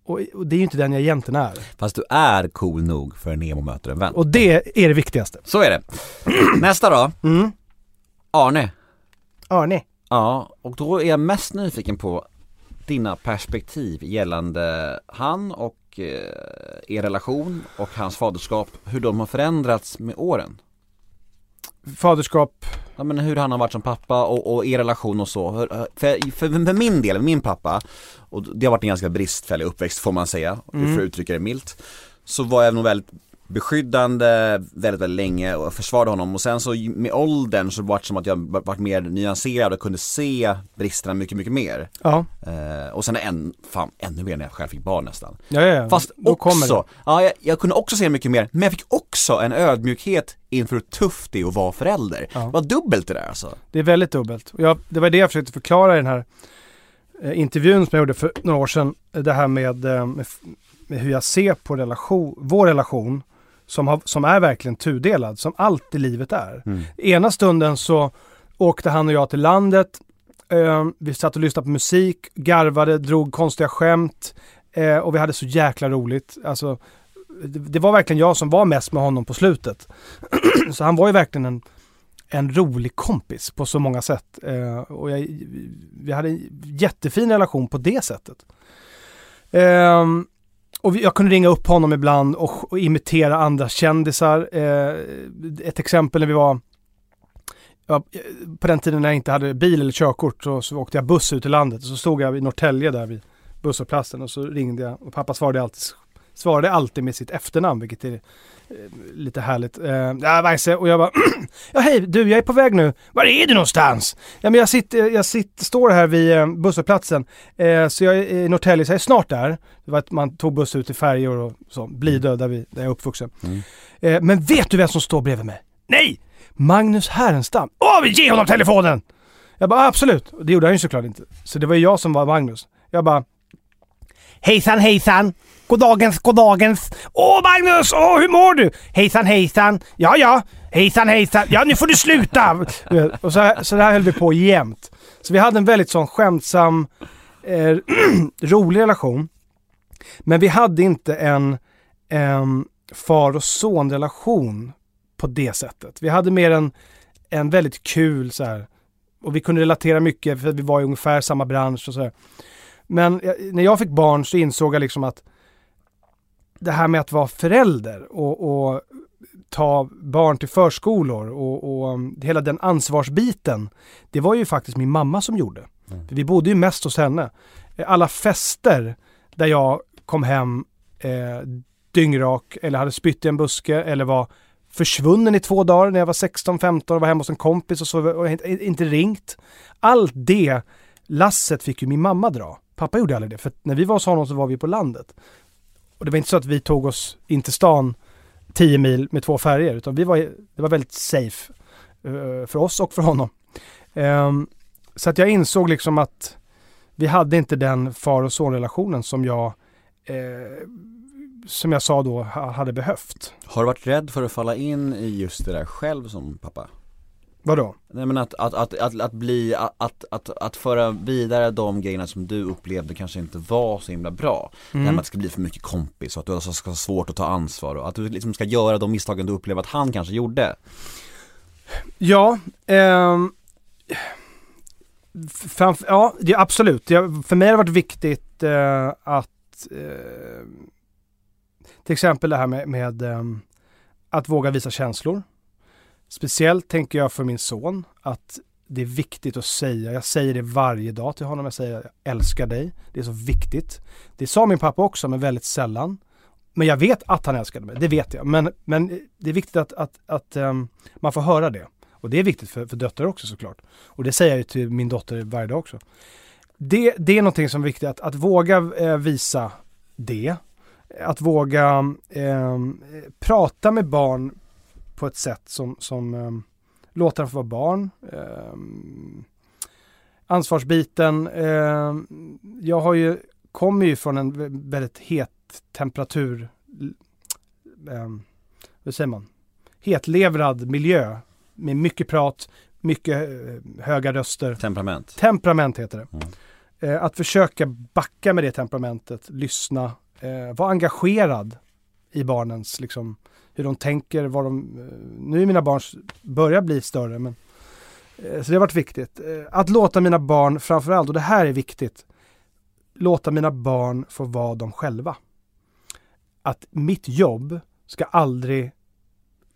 Och, och det är ju inte den jag egentligen är. Fast du är cool nog för en Nemo möter en vän Och det är det viktigaste. Så är det Nästa då, Mm. Arne Arne. Ja, och då är jag mest nyfiken på dina perspektiv gällande han och eh, er relation och hans faderskap, hur de har förändrats med åren. Faderskap. Ja men hur han har varit som pappa och, och er relation och så. För, för, för, min del, min pappa, och det har varit en ganska bristfällig uppväxt får man säga, för att uttrycka det milt. Så var jag nog väldigt beskyddande väldigt, väldigt länge och försvarade honom och sen så med åldern så var det som att jag varit mer nyanserad och kunde se bristerna mycket, mycket mer. Ja. Eh, och sen en, fan, ännu mer när jag själv fick barn nästan. Ja, ja, ja. Fast Då också, ja, jag, jag kunde också se mycket mer, men jag fick också en ödmjukhet inför hur tufft det är att vara förälder. Ja. Det var dubbelt det där alltså. Det är väldigt dubbelt. Jag, det var det jag försökte förklara i den här eh, intervjun som jag gjorde för några år sedan. eh, Det här med, eh, med, med hur jag ser på relation, vår relation som, har, som är verkligen tudelad, som allt i livet är. Ena stunden så åkte han och jag till landet. Eh, vi satt och lyssnade på musik, garvade, drog konstiga skämt eh, och vi hade så jäkla roligt. Alltså, det, det var verkligen jag som var mest med honom på slutet. så han var ju verkligen en, en rolig kompis på så många sätt. Eh, och jag, vi hade en jättefin relation på det sättet. Ehm, och jag kunde ringa upp honom ibland och, och imitera andra kändisar. Eh, ett exempel när vi var ja, på den tiden när jag inte hade bil eller körkort så, så åkte jag buss ut i landet och så stod jag i Norrtälje där vid busshållplatsen och så ringde jag och pappa svarade alltid, svarade alltid med sitt efternamn vilket är eh, lite härligt. Eh, ja, Weise, och jag bara Ja hej du, jag är på väg nu. Var är du någonstans? Ja men jag sitter, jag sitter, står här vid eh, busshållplatsen. Eh, så jag är i Norrtälje, så jag är snart där. Det var att man tog buss ut till färjor och så, Blidö där, vi, där jag är uppvuxen. Eh, men vet du vem som står bredvid mig? Nej! Magnus Härenstam. Åh, vi honom telefonen! Jag bara absolut. Det gjorde han ju såklart inte. Så det var ju jag som var Magnus. Jag bara Hejsan hejsan! Goddagens, goddagens! Åh Magnus! Åh hur mår du? Hejsan hejsan! Ja ja! Hejsan hejsan! Ja nu får du sluta! Och så, här- så där höll vi på jämt. Så vi hade en väldigt sån skämtsam, eh, rolig relation. Men vi hade inte en, en far och son-relation på det sättet. Vi hade mer en, en väldigt kul så här, och vi kunde relatera mycket för vi var i ungefär samma bransch och så här. Men jag, när jag fick barn så insåg jag liksom att det här med att vara förälder och, och ta barn till förskolor och, och um, hela den ansvarsbiten, det var ju faktiskt min mamma som gjorde. För vi bodde ju mest hos henne. Alla fester där jag kom hem eh, dyngrak eller hade spytt i en buske eller var försvunnen i två dagar när jag var 16-15 och var hemma hos en kompis och, så, och inte, ringt. Allt det lasset fick ju min mamma dra. Pappa gjorde aldrig det, för när vi var hos honom så var vi på landet. Och det var inte så att vi tog oss in till stan 10 mil med två färger, utan vi var, det var väldigt safe uh, för oss och för honom. Um, så att jag insåg liksom att vi hade inte den far och sonrelationen som jag, eh, som jag sa då, hade behövt. Har du varit rädd för att falla in i just det där själv som pappa? Vadå? Nej men att, att, att, att, att bli, att, att, att, föra vidare de grejerna som du upplevde kanske inte var så himla bra. Det här med att det ska bli för mycket kompis och att du alltså ska ha svårt att ta ansvar och att du liksom ska göra de misstagen du upplever att han kanske gjorde. Ja, ehm, framf- ja det, absolut. För mig har det varit viktigt eh, att eh, till exempel det här med, med ehm, att våga visa känslor. Speciellt tänker jag för min son att det är viktigt att säga, jag säger det varje dag till honom, jag säger jag älskar dig. Det är så viktigt. Det sa min pappa också, men väldigt sällan. Men jag vet att han älskade mig, det vet jag. Men, men det är viktigt att, att, att um, man får höra det. Och det är viktigt för, för döttrar också såklart. Och det säger jag ju till min dotter varje dag också. Det, det är någonting som är viktigt, att, att våga eh, visa det. Att våga eh, prata med barn på ett sätt som, som eh, låter dem få vara barn. Eh, ansvarsbiten. Eh, jag har ju, kommer ju från en vä- väldigt het temperatur, eh, vad säger man, hetlevrad miljö med mycket prat, mycket eh, höga röster. Temperament. Temperament heter det. Mm. Eh, att försöka backa med det temperamentet, lyssna, eh, vara engagerad i barnens, liksom, hur de tänker, vad de... Eh, nu är mina barn börjar bli större, men... Eh, så det har varit viktigt. Eh, att låta mina barn, framförallt, och det här är viktigt, låta mina barn få vara de själva. Att mitt jobb ska aldrig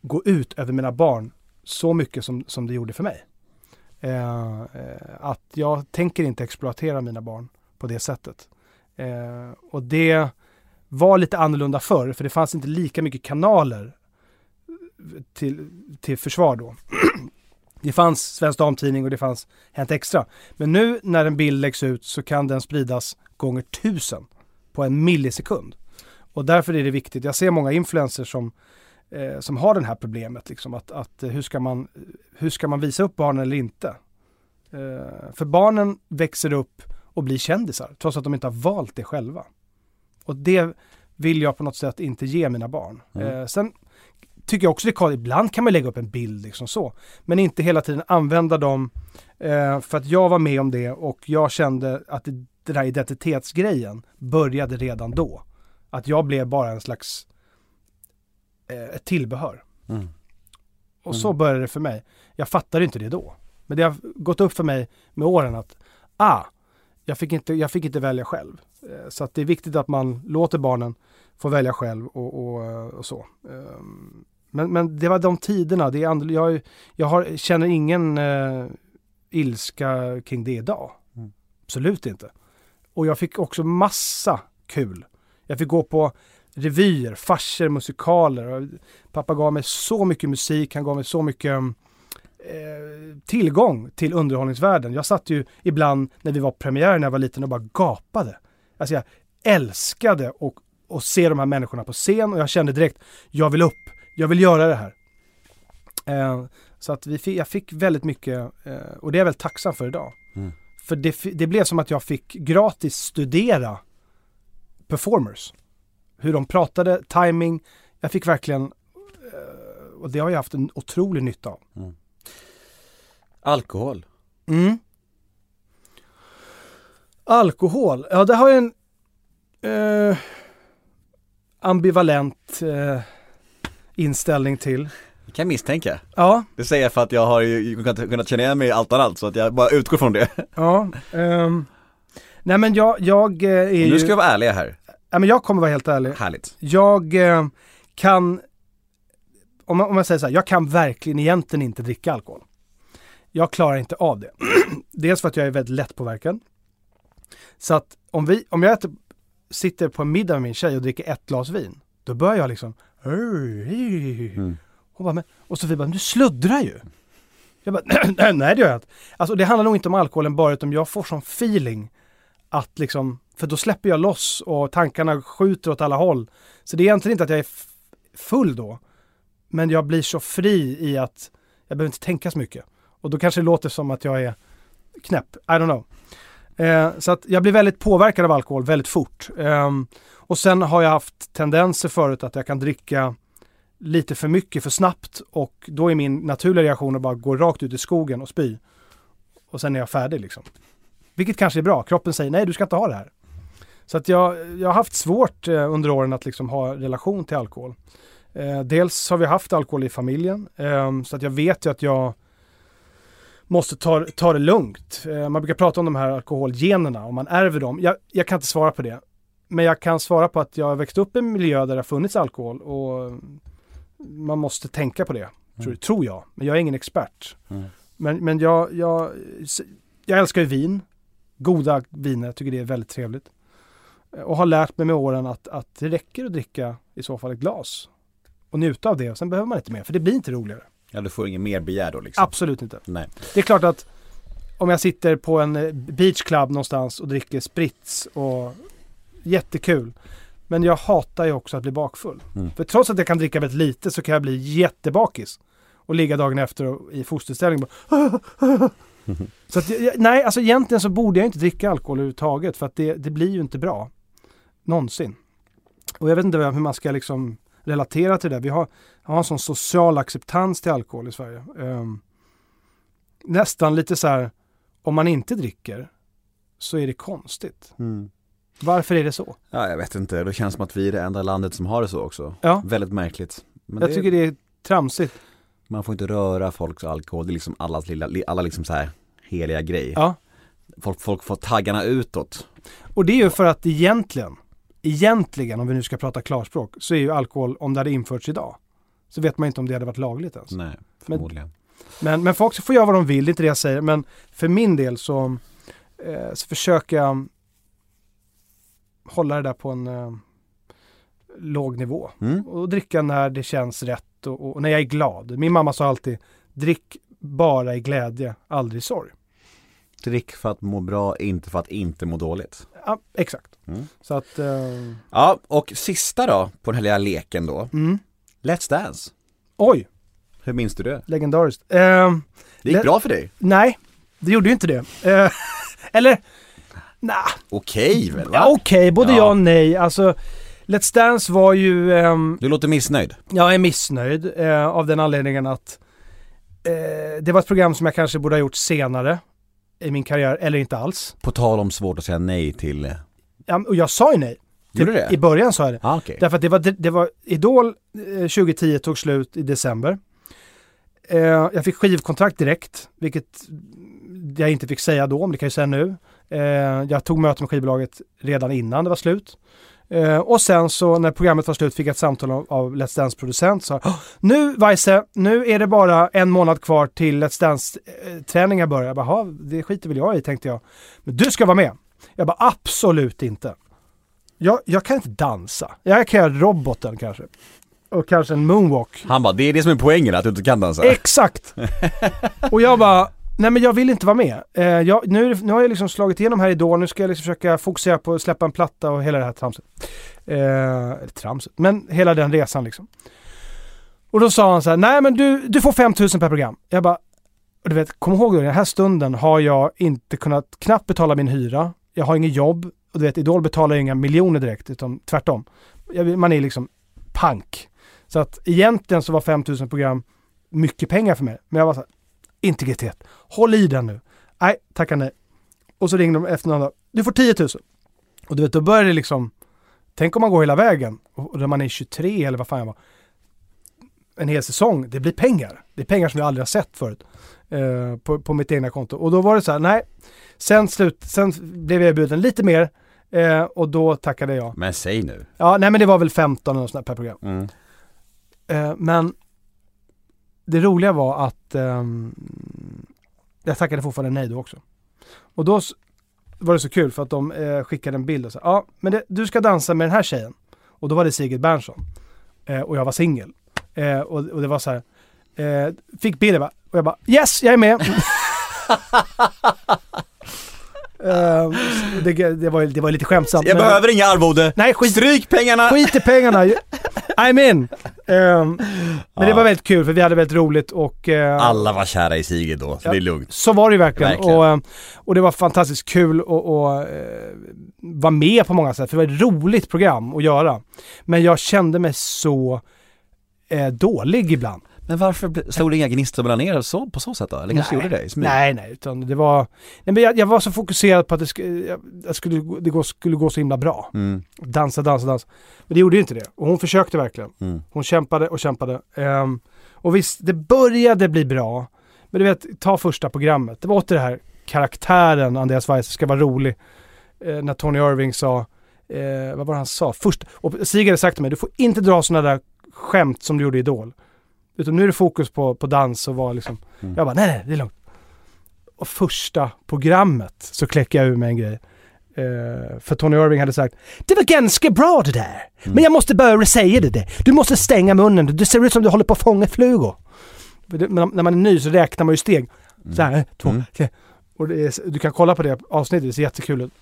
gå ut över mina barn så mycket som, som det gjorde för mig. Eh, eh, att jag tänker inte exploatera mina barn på det sättet. Eh, och det var lite annorlunda förr, för det fanns inte lika mycket kanaler till, till försvar då. Det fanns Svensk Damtidning och det fanns Hänt Extra. Men nu när en bild läggs ut så kan den spridas gånger tusen på en millisekund. Och därför är det viktigt. Jag ser många influencers som, eh, som har det här problemet. Liksom, att, att eh, hur, ska man, hur ska man visa upp barnen eller inte? Eh, för barnen växer upp och blir kändisar trots att de inte har valt det själva. Och det vill jag på något sätt inte ge mina barn. Mm. Eh, sen tycker jag också det kan, ibland kan man lägga upp en bild liksom så. Men inte hela tiden använda dem eh, för att jag var med om det och jag kände att det, den här identitetsgrejen började redan då. Att jag blev bara en slags eh, ett tillbehör. Mm. Och så började det för mig. Jag fattade inte det då. Men det har gått upp för mig med åren att ah, jag fick inte, jag fick inte välja själv. Eh, Så att det är viktigt att man låter barnen få välja själv och, och, eh, och så. Ehm, Men, men det var de tiderna. Det är and, jag jag har, känner ingen eh, ilska kring det idag. Mm. Absolut inte. Och jag fick också massa kul. Jag fick gå på revyer, farser, musikaler. Pappa gav mig så mycket musik, han gav mig så mycket eh, tillgång till underhållningsvärlden. Jag satt ju ibland när vi var premiär när jag var liten och bara gapade. Alltså jag älskade att att se de här människorna på scen och jag kände direkt, jag vill upp, jag vill göra det här. Eh, så att vi fick, jag fick väldigt mycket, eh, och det är jag väldigt tacksam för idag. Mm. För det, det blev som att jag fick gratis studera performers. Hur de pratade, timing. Jag fick verkligen, eh, och det har jag haft en otrolig nytta av. Alkohol. Mm. Alkohol, ja det har jag en eh, ambivalent eh, inställning till. Det kan jag misstänka. Ja, Det säger jag för att jag har ju kunnat, kunnat känna igen mig i allt annat så att jag bara utgår från det. ja. ehm. nej men jag, jag eh, är ju, nu ska vi vara ärliga här. ja, men jag kommer vara helt ärlig. Härligt. Jag eh, kan, om om man säger så här, jag kan verkligen egentligen inte dricka alkohol. Jag klarar inte av det. Dels för att jag är väldigt lättpåverkad. Så att om, vi, om jag äter, sitter på en middag med min tjej och dricker ett glas vin, då börjar jag liksom Mm. Hon bara, men, och Sofie bara, men du sluddrar ju. Jag bara, nej det gör jag inte. Alltså det handlar nog inte om alkoholen bara, utan jag får sån feeling att liksom, för då släpper jag loss och tankarna skjuter åt alla håll. Så det är egentligen inte att jag är full då, men jag blir så fri i att jag behöver inte tänka så mycket. Och då kanske det låter som att jag är knäpp, I don't know. Eh, så att jag blir väldigt påverkad av alkohol väldigt fort. Eh, och sen har jag haft tendenser förut att jag kan dricka lite för mycket för snabbt och då är min naturliga reaktion att bara gå rakt ut i skogen och spy. Och sen är jag färdig liksom. Vilket kanske är bra. Kroppen säger nej, du ska inte ha det här. Så att jag, jag har haft svårt eh, under åren att liksom ha relation till alkohol. Eh, dels har vi haft alkohol i familjen, eh, så att jag vet ju att jag måste ta, ta det lugnt. Eh, man brukar prata om de här alkoholgenerna, om man ärver dem. Jag, jag kan inte svara på det. Men jag kan svara på att jag har växt upp i en miljö där det har funnits alkohol och man måste tänka på det, tror, tror jag. Men jag är ingen expert. Mm. Men, men jag, jag, jag älskar ju vin. Goda viner, jag tycker det är väldigt trevligt. Och har lärt mig med åren att, att det räcker att dricka i så fall ett glas. Och njuta av det och sen behöver man inte mer, för det blir inte roligare. Ja du får ingen mer begär då liksom. Absolut inte. Nej. Det är klart att om jag sitter på en eh, beachclub någonstans och dricker sprits och jättekul. Men jag hatar ju också att bli bakfull. Mm. För trots att jag kan dricka väldigt lite så kan jag bli jättebakis. Och ligga dagen efter och, i fosterställning bara Så att, nej, alltså egentligen så borde jag inte dricka alkohol överhuvudtaget för att det, det blir ju inte bra. Någonsin. Och jag vet inte hur man ska liksom relatera till det. Vi har, har en sån social acceptans till alkohol i Sverige. Ehm, nästan lite så här, om man inte dricker så är det konstigt. Mm. Varför är det så? Ja jag vet inte, det känns som att vi är det enda landet som har det så också. Ja. Väldigt märkligt. Men jag det, tycker det är tramsigt. man får inte röra folks alkohol, det är liksom allas lilla, li- alla liksom så här heliga grej. Ja. Folk, folk får taggarna utåt. Och det är ju för att egentligen, egentligen om vi nu ska prata klarspråk, så är ju alkohol, om det hade införts idag, så vet man inte om det hade varit lagligt ens. Nej, förmodligen. Men, men folk får göra vad de vill, det är inte det jag säger. Men för min del så, eh, så försöker jag hålla det där på en eh, låg nivå. Mm. Och dricka när det känns rätt och, och när jag är glad. Min mamma sa alltid, drick bara i glädje, aldrig i sorg. Drick för att må bra, inte för att inte må dåligt. Ja, exakt. Mm. Så att, eh, Ja, och sista då, på den här lilla leken då. mm. Let's Dance. oj, Hur minns du det? legendariskt. Eh, Det gick bra för dig? nej, det gjorde ju inte det. Eh, eller, nah, Okej väl va? ja, okej, både Ja. ja och nej. Alltså, Let's Dance var ju, ehm, Du låter missnöjd. jag är missnöjd eh, av den anledningen att eh, det var ett program som jag kanske borde ha gjort senare i min karriär, eller inte alls. På tal om svårt att säga nej till... eh, Ja, och jag sa ju nej. Gjorde du det? I början sa jag det. Ja, okej. Därför att det var, det var Idol eh, 2010 tog slut i december. Eh, jag fick skivkontrakt direkt, vilket jag inte fick säga då, men det kan jag säga nu. Eh, jag tog möte med skivbolaget redan innan det var slut. Eh, och sen så när programmet var slut fick jag ett samtal av, av Let's Dance-producent. Så, "Åh, nu Weise, nu är det bara en månad kvar till Let's Dance-träningar börjar. Jag bara, "Jaha, det skiter väl jag i tänkte jag. Men du ska vara med. Jag bara, absolut inte. Jag, jag kan inte dansa. Jag kan göra roboten kanske. Och kanske en moonwalk. Han bara, det är det som är poängen, att du inte kan dansa. Exakt! och jag bara, nej men jag vill inte vara med. Eh, jag, nu, nu har jag liksom slagit igenom här idag, nu ska jag liksom försöka fokusera på att släppa en platta och hela det här tramset. Eh, eller tramset, men hela den resan liksom. Och då sa han så här, nej men du, du får 5000 per program. Jag bara, och du vet, kom ihåg då, i den här stunden har jag inte kunnat knappt betala min hyra. Jag har inget jobb. Och du vet, Idol betalar ju inga miljoner direkt, utan tvärtom. Man är liksom pank. Så att egentligen så var 5000 program mycket pengar för mig. Men jag var så här, integritet. Håll i den nu. Nej, tacka nej. Och så ringde de efter någon dag. Du får 10 000. Och du vet, då börjar det liksom, tänk om man går hela vägen. Och när man är 23 eller vad fan jag var. En hel säsong, det blir pengar. Det är pengar som jag aldrig har sett förut. Eh, på, på mitt egna konto. Och då var det så här, nej. Sen, slut, sen blev jag erbjuden lite mer. Eh, och då tackade jag. Men säg nu. Ja, nej men det var väl 15 eller sånt per program. Mm. Eh, men det roliga var att ehm, jag tackade fortfarande nej då också. Och då var det så kul för att de eh, skickade en bild och sa ja, men det, du ska dansa med den här tjejen. Och då var det Sigrid Bernson. Eh, och jag var singel. Eh, och, och det var så här, eh, fick bilden och jag bara yes, jag är med. Eh, det, det, var, det var lite skämtsamt. Jag men- behöver inga arvode. Nej, skit, Stryk pengarna! Skit i pengarna. I'm in. Ehm, men det var väldigt kul för vi hade väldigt roligt och eh, Alla var kära i Sigrid då, så Ja. det är lugnt. så var det ju verkligen. Verkligen. Och, eh, och det var fantastiskt kul att eh, vara med på många sätt. För det var ett roligt program att göra. Men jag kände mig så dålig ibland. Men varför slog det inga gnistor mellan er så, på så sätt då? Eller kanske Nej. gjorde det i smyg? Nej, nej, utan det var... Nej, men jag, jag var så fokuserad på att det, sk- jag, skulle, gå- det gå, skulle gå så himla bra. Mm. Dansa, dansa, dansa. Men det gjorde ju inte det. Och hon försökte verkligen. Mm. Hon kämpade och kämpade. Ehm, och visst, det började bli bra. Men du vet, ta första programmet. Det var åter det här karaktären Andreas Weise ska vara rolig. Eh, när Tony Irving sa, eh, vad var det han sa? Först, och Stig hade sagt till mig, du får inte dra sådana där skämt som du gjorde i Idol. Utan nu är det fokus på, på dans och vara liksom, Mm. jag bara nej, nej, det är lugnt. Och första programmet så kläckte jag ur mig en grej. Eh, för Tony Irving hade sagt, det var ganska bra det där. Men jag måste börja säga det där. Du måste stänga munnen, det ser ut som du håller på att fånga flugor. Men När man är ny så räknar man ju steg. Så här, ett, två, Mm. tre. Och är, du kan kolla på det avsnittet, det ser jättekul ut.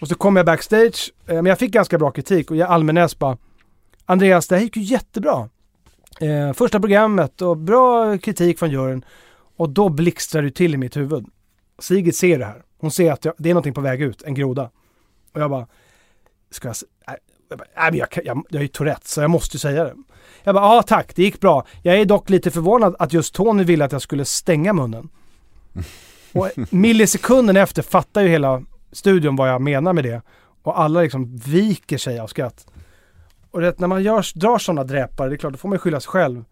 Och så kom jag backstage, eh, men jag fick ganska bra kritik och jag Almenäs bara Andreas, det här gick ju jättebra. Eh, första programmet och bra kritik från juryn. Och då blixtrar det till i mitt huvud. Sigrid ser det här. Hon ser att jag, det är någonting på väg ut, en groda. Och jag bara, ska jag, nej, jag, bara, nej men jag, jag, jag är ju Tourette så jag måste ju säga det. Jag bara, ja tack, det gick bra. Jag är dock lite förvånad att just Tony ville att jag skulle stänga munnen. Och millisekunden efter fattar ju hela studion vad jag menar med det. Och alla liksom viker sig av skratt. Och det, när man gör, drar sådana dräpare, det är klart, då får man ju skylla sig själv.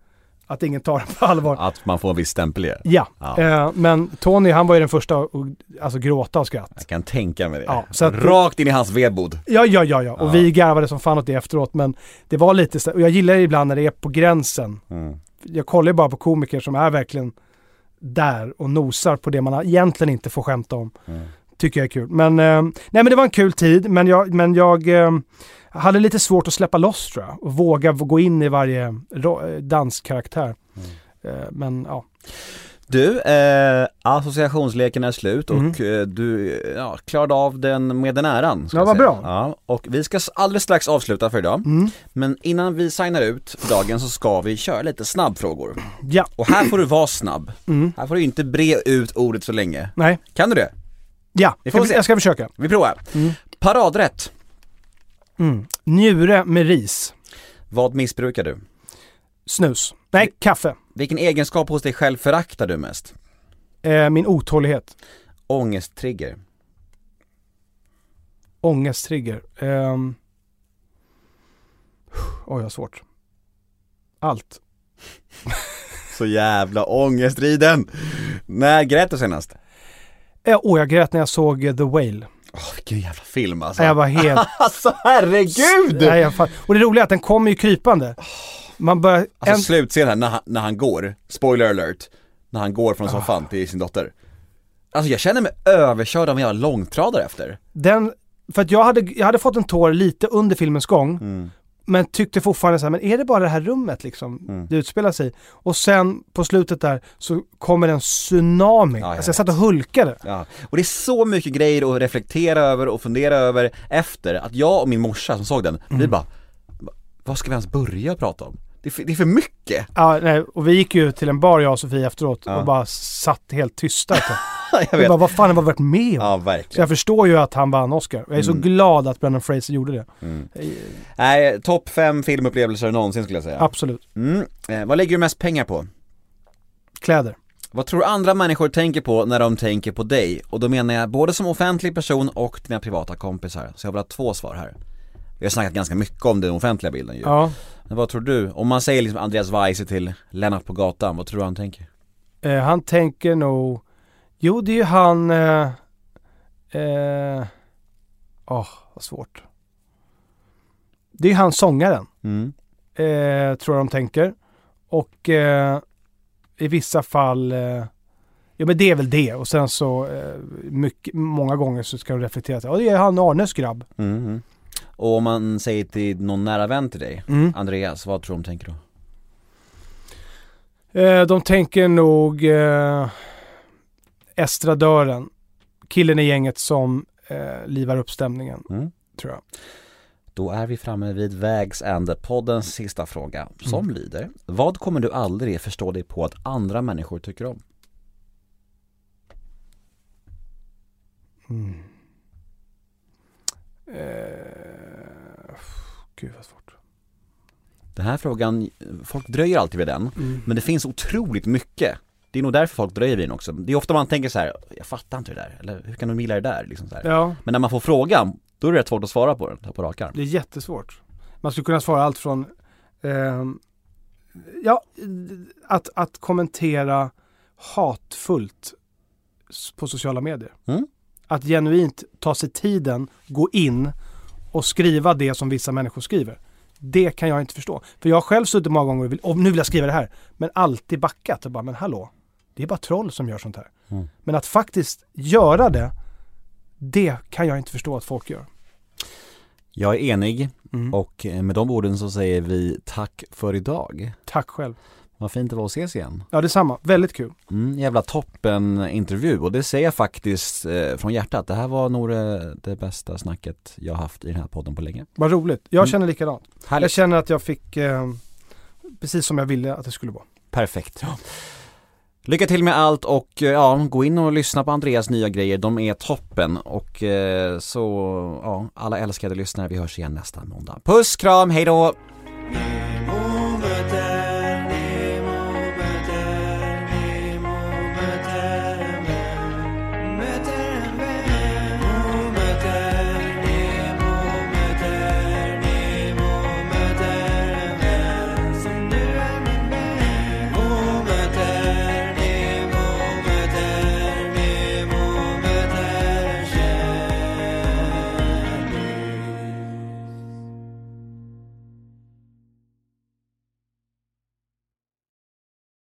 Att ingen tar det på allvar. Att man får en viss stämpel. Ja, Ja. Eh, men Tony han var ju den första att alltså, gråta av skratt. Jag kan tänka mig det. Ja, så att- Rakt in i hans vedbod. Ja, ja, ja, ja. Och Ja. vi garvade som fan åt det efteråt. Men det var lite så, och jag gillar det ibland när det är på gränsen. Mm. Jag kollar ju bara på komiker som är verkligen där och nosar på det man egentligen inte får skämta om. Mm. Tycker jag är kul. Men, eh, nej men det var en kul tid, men jag, men jag eh, hade lite svårt att släppa loss tror jag. Och våga gå in i varje eh, danskaraktär. Mm. Eh, men ja, Du, eh, associationsleken är slut och Mm. eh, du eh, ja, klarade av den med den äran. Ja, vad bra. Ja, och vi ska alldeles strax avsluta för idag. mm. Men innan vi signar ut för dagen så ska vi köra lite snabbfrågor. ja. Och här får du vara snabb. Mm. Här får du inte bre ut ordet så länge. Nej, Kan du det? Ja. Får Jag, jag ska försöka. Vi provar. Mm. Paradrätt. Mm. Njure med ris. Vad missbrukar du? Snus. Nej, kaffe. Vilken egenskap hos dig själv föraktar du mest? Eh, min otålighet. Ångesttrigger. Ångesttrigger. Um... Oj, vad svårt. Allt. Så jävla ångestriden! När grät du senast? Eh, Åh, jag grät när jag såg eh, The Whale. Åh, vilken jävla film alltså. Jag var helt... Alltså herregud! Nej. Och det roliga är att den kommer ju krypande. Man börjar... Alltså en... slutscenen här när han, när han går, spoiler alert, när han går från soffan till sin dotter. Alltså jag känner mig överkörd av en jävla långtradare efter. Den... För att jag hade, jag hade fått en tår lite under filmens gång. Mm. Men tyckte fortfarande så här, men är det bara det här rummet liksom Mm. det utspelar sig? Och sen på slutet där så kommer en tsunami. Ja, jag alltså jag satt och hulkade. Ja. Och det är så mycket grejer att reflektera över och fundera över efter att jag och min morsa som såg den, Mm. vi bara, vad ska vi ens börja prata om? Det är för, det är för mycket! Ja, nej, och vi gick ju till en bar jag och Sofie efteråt Ja. och bara satt helt tysta. jag vet. bara, vad fan har vi varit med om? Ja, Så verkligen. jag förstår ju att han vann Oscar. Jag är så Mm. glad att Brendan Fraser gjorde det. Nej, topp fem filmupplevelser någonsin skulle jag säga. Absolut. Mm. Eh, vad lägger du mest pengar på? Kläder. Vad tror du andra människor tänker på när de tänker på dig? Och då menar jag både som offentlig person och dina privata kompisar. Så jag vill ha två svar här. Vi har snackat ganska mycket om den offentliga bilden ju. Ja. Men vad tror du? Om man säger liksom Andreas Weise till Lennart på gatan, vad tror du han tänker? Eh, han tänker nog... Jo, det är ju han... Åh, eh, åh, vad svårt. Det är ju han sångaren, Mm. eh, tror jag de tänker. Och eh, i vissa fall... Eh, ja, men det är väl det. Och sen så eh, mycket, många gånger så ska de reflektera. Ja, det är han Arnes grabb. Mm. Och om man säger till någon nära vän till dig, Mm. Andreas, vad tror de tänker då? Eh, de tänker nog eh, estradören. Killen i gänget som eh, livar upp stämningen, Mm. tror jag. Då är vi framme vid vägs ände, poddens sista fråga, som lyder Vad kommer du aldrig förstå dig på att andra människor tycker om? Mm. Eh, gud vad svårt. Den här frågan, folk dröjer alltid vid den, Mm. men det finns otroligt mycket Det är nog därför folk dröjer vid den också. Det är ofta man tänker så här: jag fattar inte det där, eller hur kan de gilla det där? Liksom så här. Ja, Men när man får frågan, då är det rätt svårt att svara på den, på rak arm. det är jättesvårt. Man skulle kunna svara allt från ehm, ja, att, att kommentera hatfullt på sociala medier. Mm. Att genuint ta sig tiden, gå in och skriva det som vissa människor skriver. Det kan jag inte förstå. För jag har själv suttit många gånger och vill, och nu vill jag skriva det här. Men alltid backat och bara, men hallå, det är bara troll som gör sånt här. Mm. Men att faktiskt göra det, det kan jag inte förstå att folk gör. Jag är enig, Mm. och med de orden så säger vi tack för idag. Tack själv. Vad fint det var att ses igen. Ja, detsamma. Väldigt kul. Mm, jävla toppen intervju och det säger jag faktiskt eh, från hjärtat. Det här var nog det, det bästa snacket jag haft i den här podden på länge. Vad roligt. Jag Mm. känner likadant. Jag Härligt. känner att jag fick eh, precis som jag ville att det skulle vara. Perfekt. Lycka till med allt och eh, ja, gå in och lyssna på Andreas nya grejer. De är toppen och eh, så, ja, alla älskade lyssnare, vi hörs igen nästa måndag. Puss, kram, hejdå!